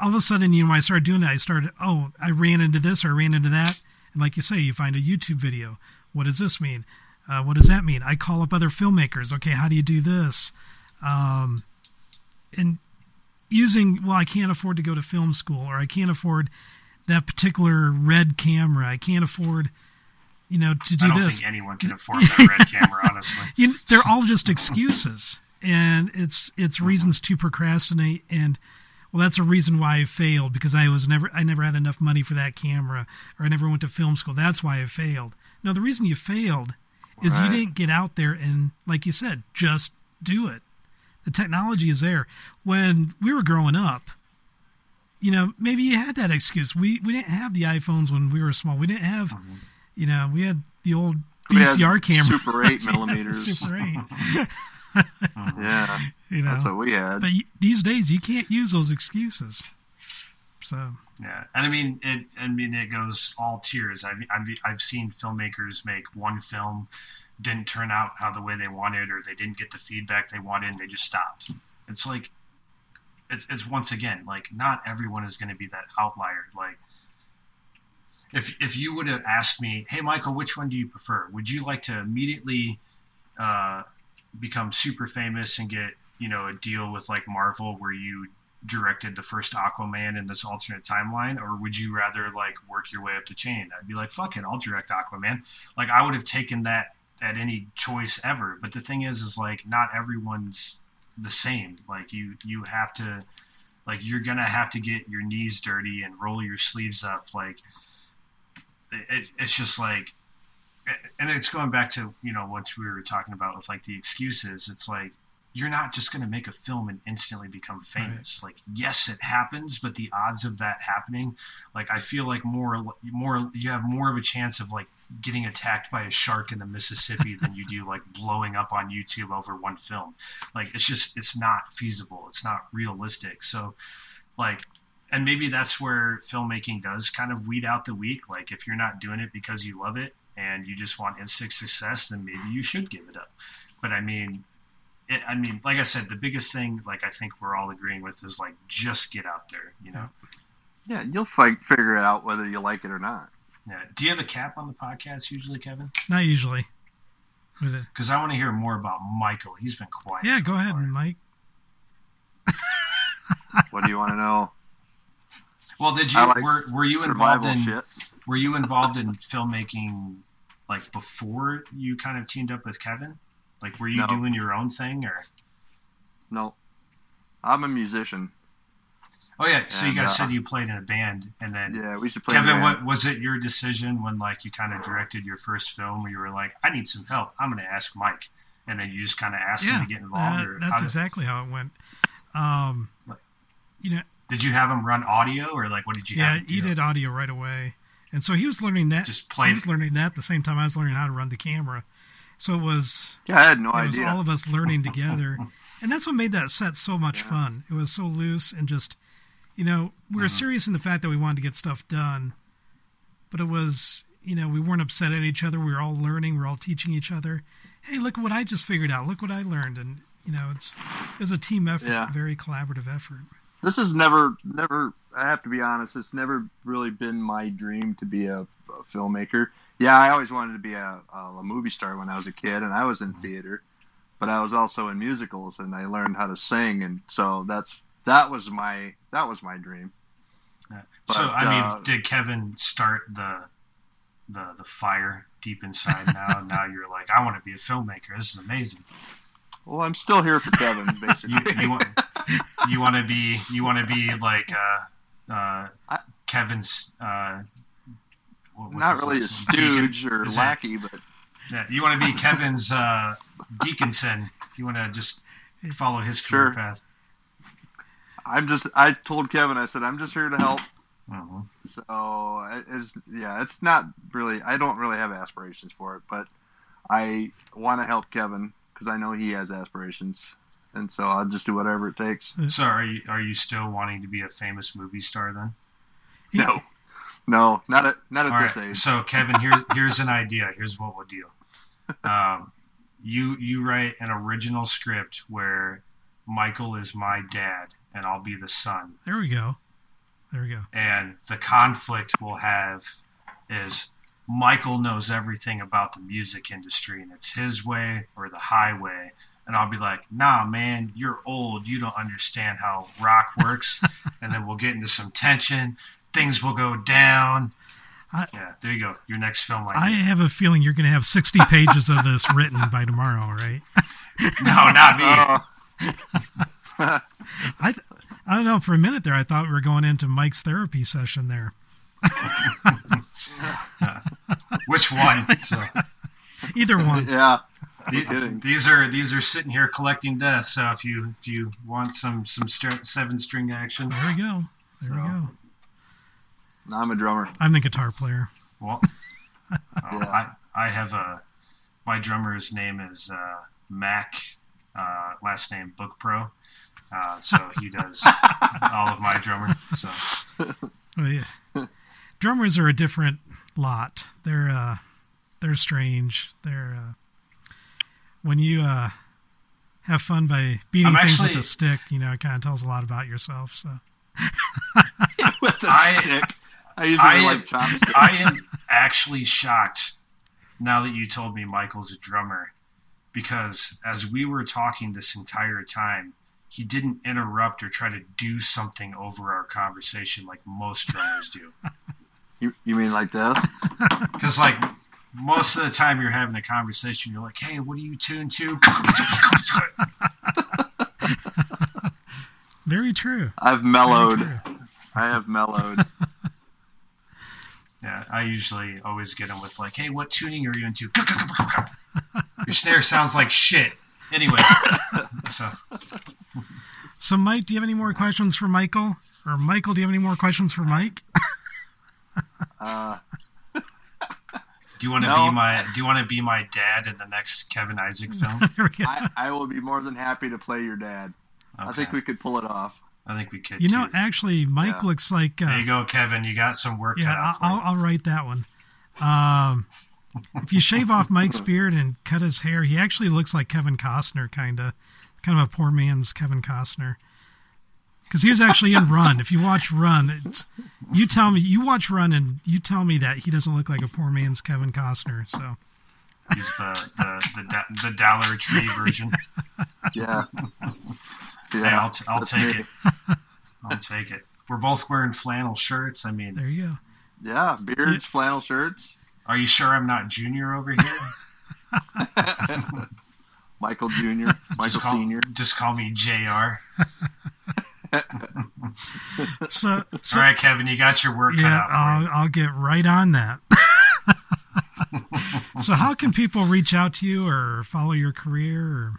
B: all of a sudden you know when i started doing it i started oh i ran into this or i ran into that. And like you say you find a youtube video. What does this mean? Uh, what does that mean? I call up other filmmakers. Okay how do you do this? Um, and using well i can't afford to go to film school or i can't afford that particular red camera. I can't afford you know to do
D: I don't
B: this.
D: think anyone can afford that red camera, honestly.
B: you know, they're all just excuses and it's it's mm-hmm. reasons to procrastinate and well that's a reason why i failed because i was never i never had enough money for that camera or i never went to film school. That's why i failed. No the reason you failed is you didn't get out there and like you said just do it. The technology is there. When we were growing up you know maybe you had that excuse we we didn't have the iphones when we were small we didn't have mm-hmm. you know we had the old VCR camera
C: Super 8 millimeters.
B: Super 8
C: Yeah,
B: you know
C: that's what we had.
B: but these days you can't use those excuses so
D: Yeah, and I mean, it. I mean, it goes all tiers. I've I've, I've seen filmmakers make one film didn't turn out how the way they wanted, or they didn't get the feedback they wanted, and they just stopped. It's like, it's it's once again like not everyone is going to be that outlier. Like, if if you would have asked me, hey Michael, which one do you prefer? Would you like to immediately uh, become super famous and get you know a deal with like Marvel where you directed the first Aquaman in this alternate timeline, or would you rather like work your way up the chain? I'd be like, fuck it, I'll direct Aquaman. Like I would have taken that at any choice ever. But the thing is, is like not everyone's the same. Like you, you have to, like you're gonna have to get your knees dirty and roll your sleeves up. Like it, it's just like, and it's going back to you know what we were talking about with like the excuses. It's like you're not just going to make a film and instantly become famous. Like, yes, it happens, but the odds of that happening, like, I feel like more, more, you have more of a chance of like getting attacked by a shark in the Mississippi than you do like blowing up on YouTube over one film. Like, it's just, it's not feasible. It's not realistic. So, like, and maybe that's where filmmaking does kind of weed out the weak. Like, if you're not doing it because you love it and you just want instant success, then maybe you should give it up. But I mean, it, I mean, like I said, the biggest thing, like I think we're all agreeing with, is like just get out there. You know.
C: Yeah, you'll fi- figure it out whether you like it or not.
D: Yeah. Do you have a cap on the podcast usually, Kevin?
B: not usually
D: Because I want to hear more about Michael. He's been quiet.
B: yeah
D: so
B: go ahead
D: far.
B: mike
C: What do you want to know?
D: Well, did you
C: like
D: were were you involved in
C: shit.
D: were you involved in filmmaking like before you kind of teamed up with Kevin? Like, were you
C: No.
D: doing your own thing or?
C: No, I'm a musician.
D: Oh yeah, so you guys
C: uh,
D: said you played in a band, and then
C: Yeah, we used to play.
D: Kevin, what was it your decision when like you kind of directed your first film where you were like, I need some help. I'm going to ask Mike, and then you just kind of asked
B: yeah
D: him to get involved. or
B: that's
D: how did,
B: exactly how it went um you know
D: did you have him run audio or like what did you?
B: yeah
D: have
B: he did audio right away and so he was learning that
D: Just
B: he
D: played-
B: was learning that at the same time i was learning how to run the camera so it was
C: Yeah, I had no
B: it was
C: idea.
B: all of us learning together and that's what made that set so much fun it was so loose and just you know we were mm-hmm. serious in the fact that we wanted to get stuff done but it was you know we weren't upset at each other we were all learning we were all teaching each other hey look what i just figured out look what i learned and you know it's it was a team effort
C: Yeah.
B: very collaborative effort
C: this has never, never. I have to be honest. It's never really been my dream to be a, a filmmaker. Yeah, I always wanted to be a, a movie star when I was a kid, and I was in mm-hmm. theater, but I was also in musicals, and I learned how to sing, and so that's that was my that was my dream.
D: so
C: But,
D: I mean,
C: uh,
D: did Kevin start the the the fire deep inside now? and now you're like, I want to be a filmmaker. This is amazing.
C: Well, I'm still here for Kevin, basically.
D: You, you want you want to be you want to be like uh, uh, Kevin's. Uh,
C: Not really a stooge or
D: Is that-
C: lackey, but
D: Yeah, you want to be Kevin's uh, Deaconson. You want to just follow his career
C: Sure.
D: path.
C: I'm just. I told Kevin. I said I'm just here to help.
D: Mm-hmm.
C: So it's yeah. It's not really. I don't really have aspirations for it, but I want to help Kevin because I know he has aspirations, and so I'll just do whatever it takes.
D: So are you are you still wanting to be a famous movie star then?
C: No, no, not at not at
D: All
C: this
D: right.
C: age.
D: So Kevin, here's here's an idea. Here's what we'll do. Um, you you write an original script where Michael is my dad and I'll be the son,
B: There we go. There we go.
D: and the conflict we'll have is Michael knows everything about the music industry and it's his way or the highway. And I'll be like, nah, man, you're old. You don't understand how rock works. and then we'll get into some tension. Things will go down.
B: I-
D: yeah, there you go. Your next film idea.
B: I have a feeling you're going to have 60 pages of this written by tomorrow, right?
D: No, not me. Oh.
B: I th- I don't know. For a minute there, I thought we were going into Mike's therapy session there.
D: Which one? So,
B: Either one.
C: Yeah.
D: the- these are these are sitting here collecting dust. So if you if you want some some str- seven string action,
B: There we go. There we go.
C: No, I'm a drummer.
B: I'm the guitar player.
D: Well, uh, I I have a my drummer's name is uh, Mac, uh, last name Book Pro. Uh, so he does all of my drummer. So
B: Oh, yeah. Drummers are a different lot. They're uh, they're strange. They're uh, when you uh, have fun by beating
D: I'm
B: things
D: actually-
B: with a stick. You know, it kind of tells a lot about yourself. So
D: I
C: I usually
D: I
C: like
D: am,
C: chopsticks.
D: I am actually shocked now that you told me Michael's a drummer because as we were talking this entire time, he didn't interrupt or try to do something over our conversation like most drummers do.
C: You, you mean like that?
D: Because like most of the time you're having a conversation, you're like, "Hey, what are you tuned to?"
B: very true.
C: I've mellowed. I have mellowed.
D: Yeah, I usually always get them with like, "Hey, what tuning are you into?" Your snare sounds like shit. Anyways, so
B: So, Mike, do you have any more questions for Michael? Or Michael, do you have any more questions for Mike?
C: Uh,
D: do you want to
C: No.
D: be my Do you want to be my dad in the next Kevin Isaac film?
C: I, I will be more than happy to play your dad. I think we could pull it off.
D: I think we could.
B: You know,
D: too.
B: actually, Mike
C: Yeah.
B: looks like. Uh,
D: there you go, Kevin. You got some work
B: Yeah,
D: cut
B: I'll,
D: for you.
B: I'll write that one. Um, if you shave off Mike's beard and cut his hair, he actually looks like Kevin Costner, kind of, kind of a poor man's Kevin Costner. Because he was actually in Run. If you watch Run, it's, you tell me you watch Run and you tell me that he doesn't look like a poor man's Kevin Costner. So
D: He's the the the, the Dollar Tree version.
C: Yeah.
D: Hey,
C: Yeah,
D: I'll, t- I'll take
C: me.
D: it. I'll take it. We're both wearing flannel shirts. I mean,
B: there you go.
C: Yeah, beards, flannel shirts.
D: Are you sure I'm not Junior over here?
C: Michael Jr., Michael
D: just call,
C: Senior.
D: Just call me Jr.
B: So, so
D: All right, Kevin, you got your work cut
B: yeah,
D: out for
B: I'll. I'll get right on that. so, how can people reach out to you or follow your career or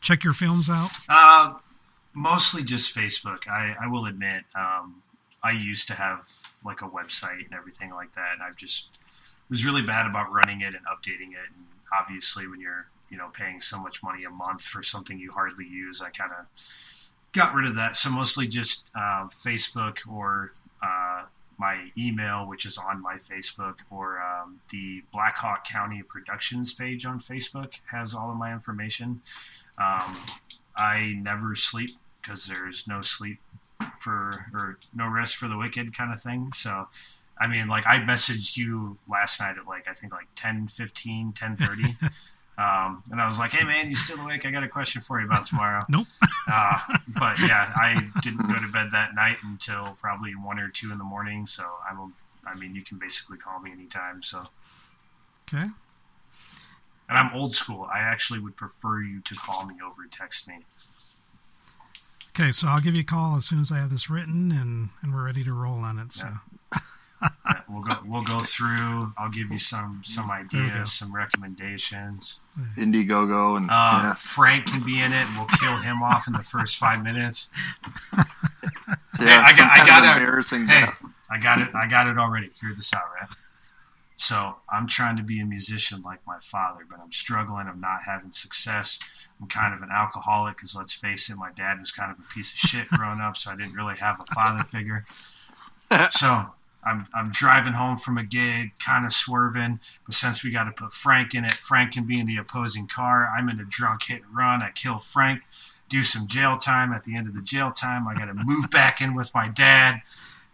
B: check your films out?
D: Uh, mostly just Facebook. I, I will admit, um, I used to have like a website and everything like that, and I've just was really bad about running it and updating it. And obviously, when you're you know paying so much money a month for something you hardly use, I kind of got rid of that. So mostly just uh, Facebook or uh, my email, which is on my Facebook, or um, the Blackhawk County Productions page on Facebook has all of my information. Um, I never sleep because there's no sleep for or no rest for the wicked kind of thing. So, I mean, like I messaged you last night at like I think like 10, 15, 10, 30. Um, and I was like, "Hey man, you still awake? I got a question for you about tomorrow."
B: nope.
D: uh, but yeah, I didn't go to bed that night until probably one or two in the morning. So I'm, I mean, you can basically call me anytime. So.
B: Okay.
D: And I'm old school. I actually would prefer you to call me over text me.
B: Okay, so I'll give you a call as soon as I have this written and, and we're ready to roll on it. So.
D: Yeah. Yeah, we'll go. We'll go through. I'll give you some some ideas, some recommendations.
C: Indiegogo and
D: uh, yeah. Frank can be in it, and we'll kill him off in the first five minutes.
C: yeah,
D: hey, I got, I got it. Hey,
C: death.
D: I got it. I got it already. Hear this out, right? So I'm trying to be a musician like my father, but I'm struggling. I'm not having success. I'm kind of an alcoholic because let's face it, my dad was kind of a piece of shit growing up, so I didn't really have a father figure. So I'm, I'm driving home from a gig, kind of swerving, but since we got to put Frank in it, Frank can be in the opposing car. I'm in a drunk hit and run. I kill Frank, do some jail time. At the end of the jail time, I got to move back in with my dad.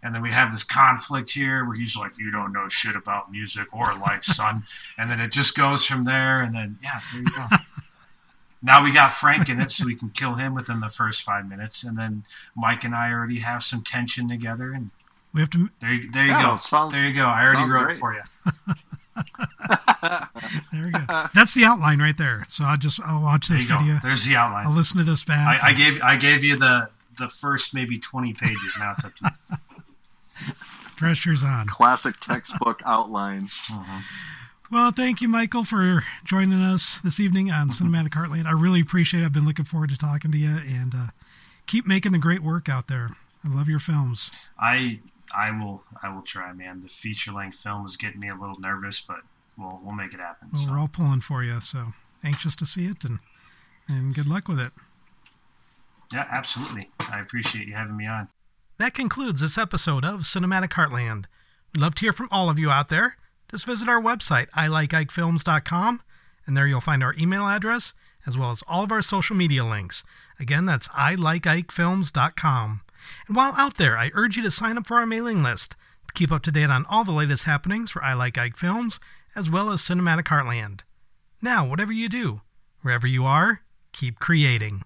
D: And then we have this conflict here where he's like, You don't know shit about music or life, son. and then it just goes from there. And then, yeah, there you go. now we got Frank in it, so we can kill him within the first five minutes. And then Mike and I already have some tension together. And
B: we have to.
D: There you, there you
C: Yeah,
D: go.
C: sounds-
D: there you go. I already wrote
C: great.
D: it for you.
B: There we go. That's the outline right there. So I'll just I'll watch
D: There
B: this
D: go.
B: video.
D: There's the outline.
B: I'll listen to this back.
D: I, I gave I gave you the the first maybe twenty pages. Now it's up to you.
B: Pressure's on.
C: Classic textbook outline.
B: Well, thank you, Michael, for joining us this evening on Cinematic Heartland. I really appreciate it. I've been looking forward to talking to you and uh, keep making the great work out there. I love your films.
D: I I will I will try, man. The feature length film is getting me a little nervous, but we'll we'll make it happen.
B: Well, we're all pulling for you, so anxious to see it and and good luck with it.
D: Yeah, absolutely. I appreciate you having me on.
B: That concludes this episode of Cinematic Heartland. We'd love to hear from all of you out there. Just visit our website, ilikeikefilms.com, and there you'll find our email address as well as all of our social media links. Again, that's ilikeikefilms.com. And while out there, I urge you to sign up for our mailing list to keep up to date on all the latest happenings for I Like Ike Films as well as Cinematic Heartland. Now, whatever you do, wherever you are, keep creating.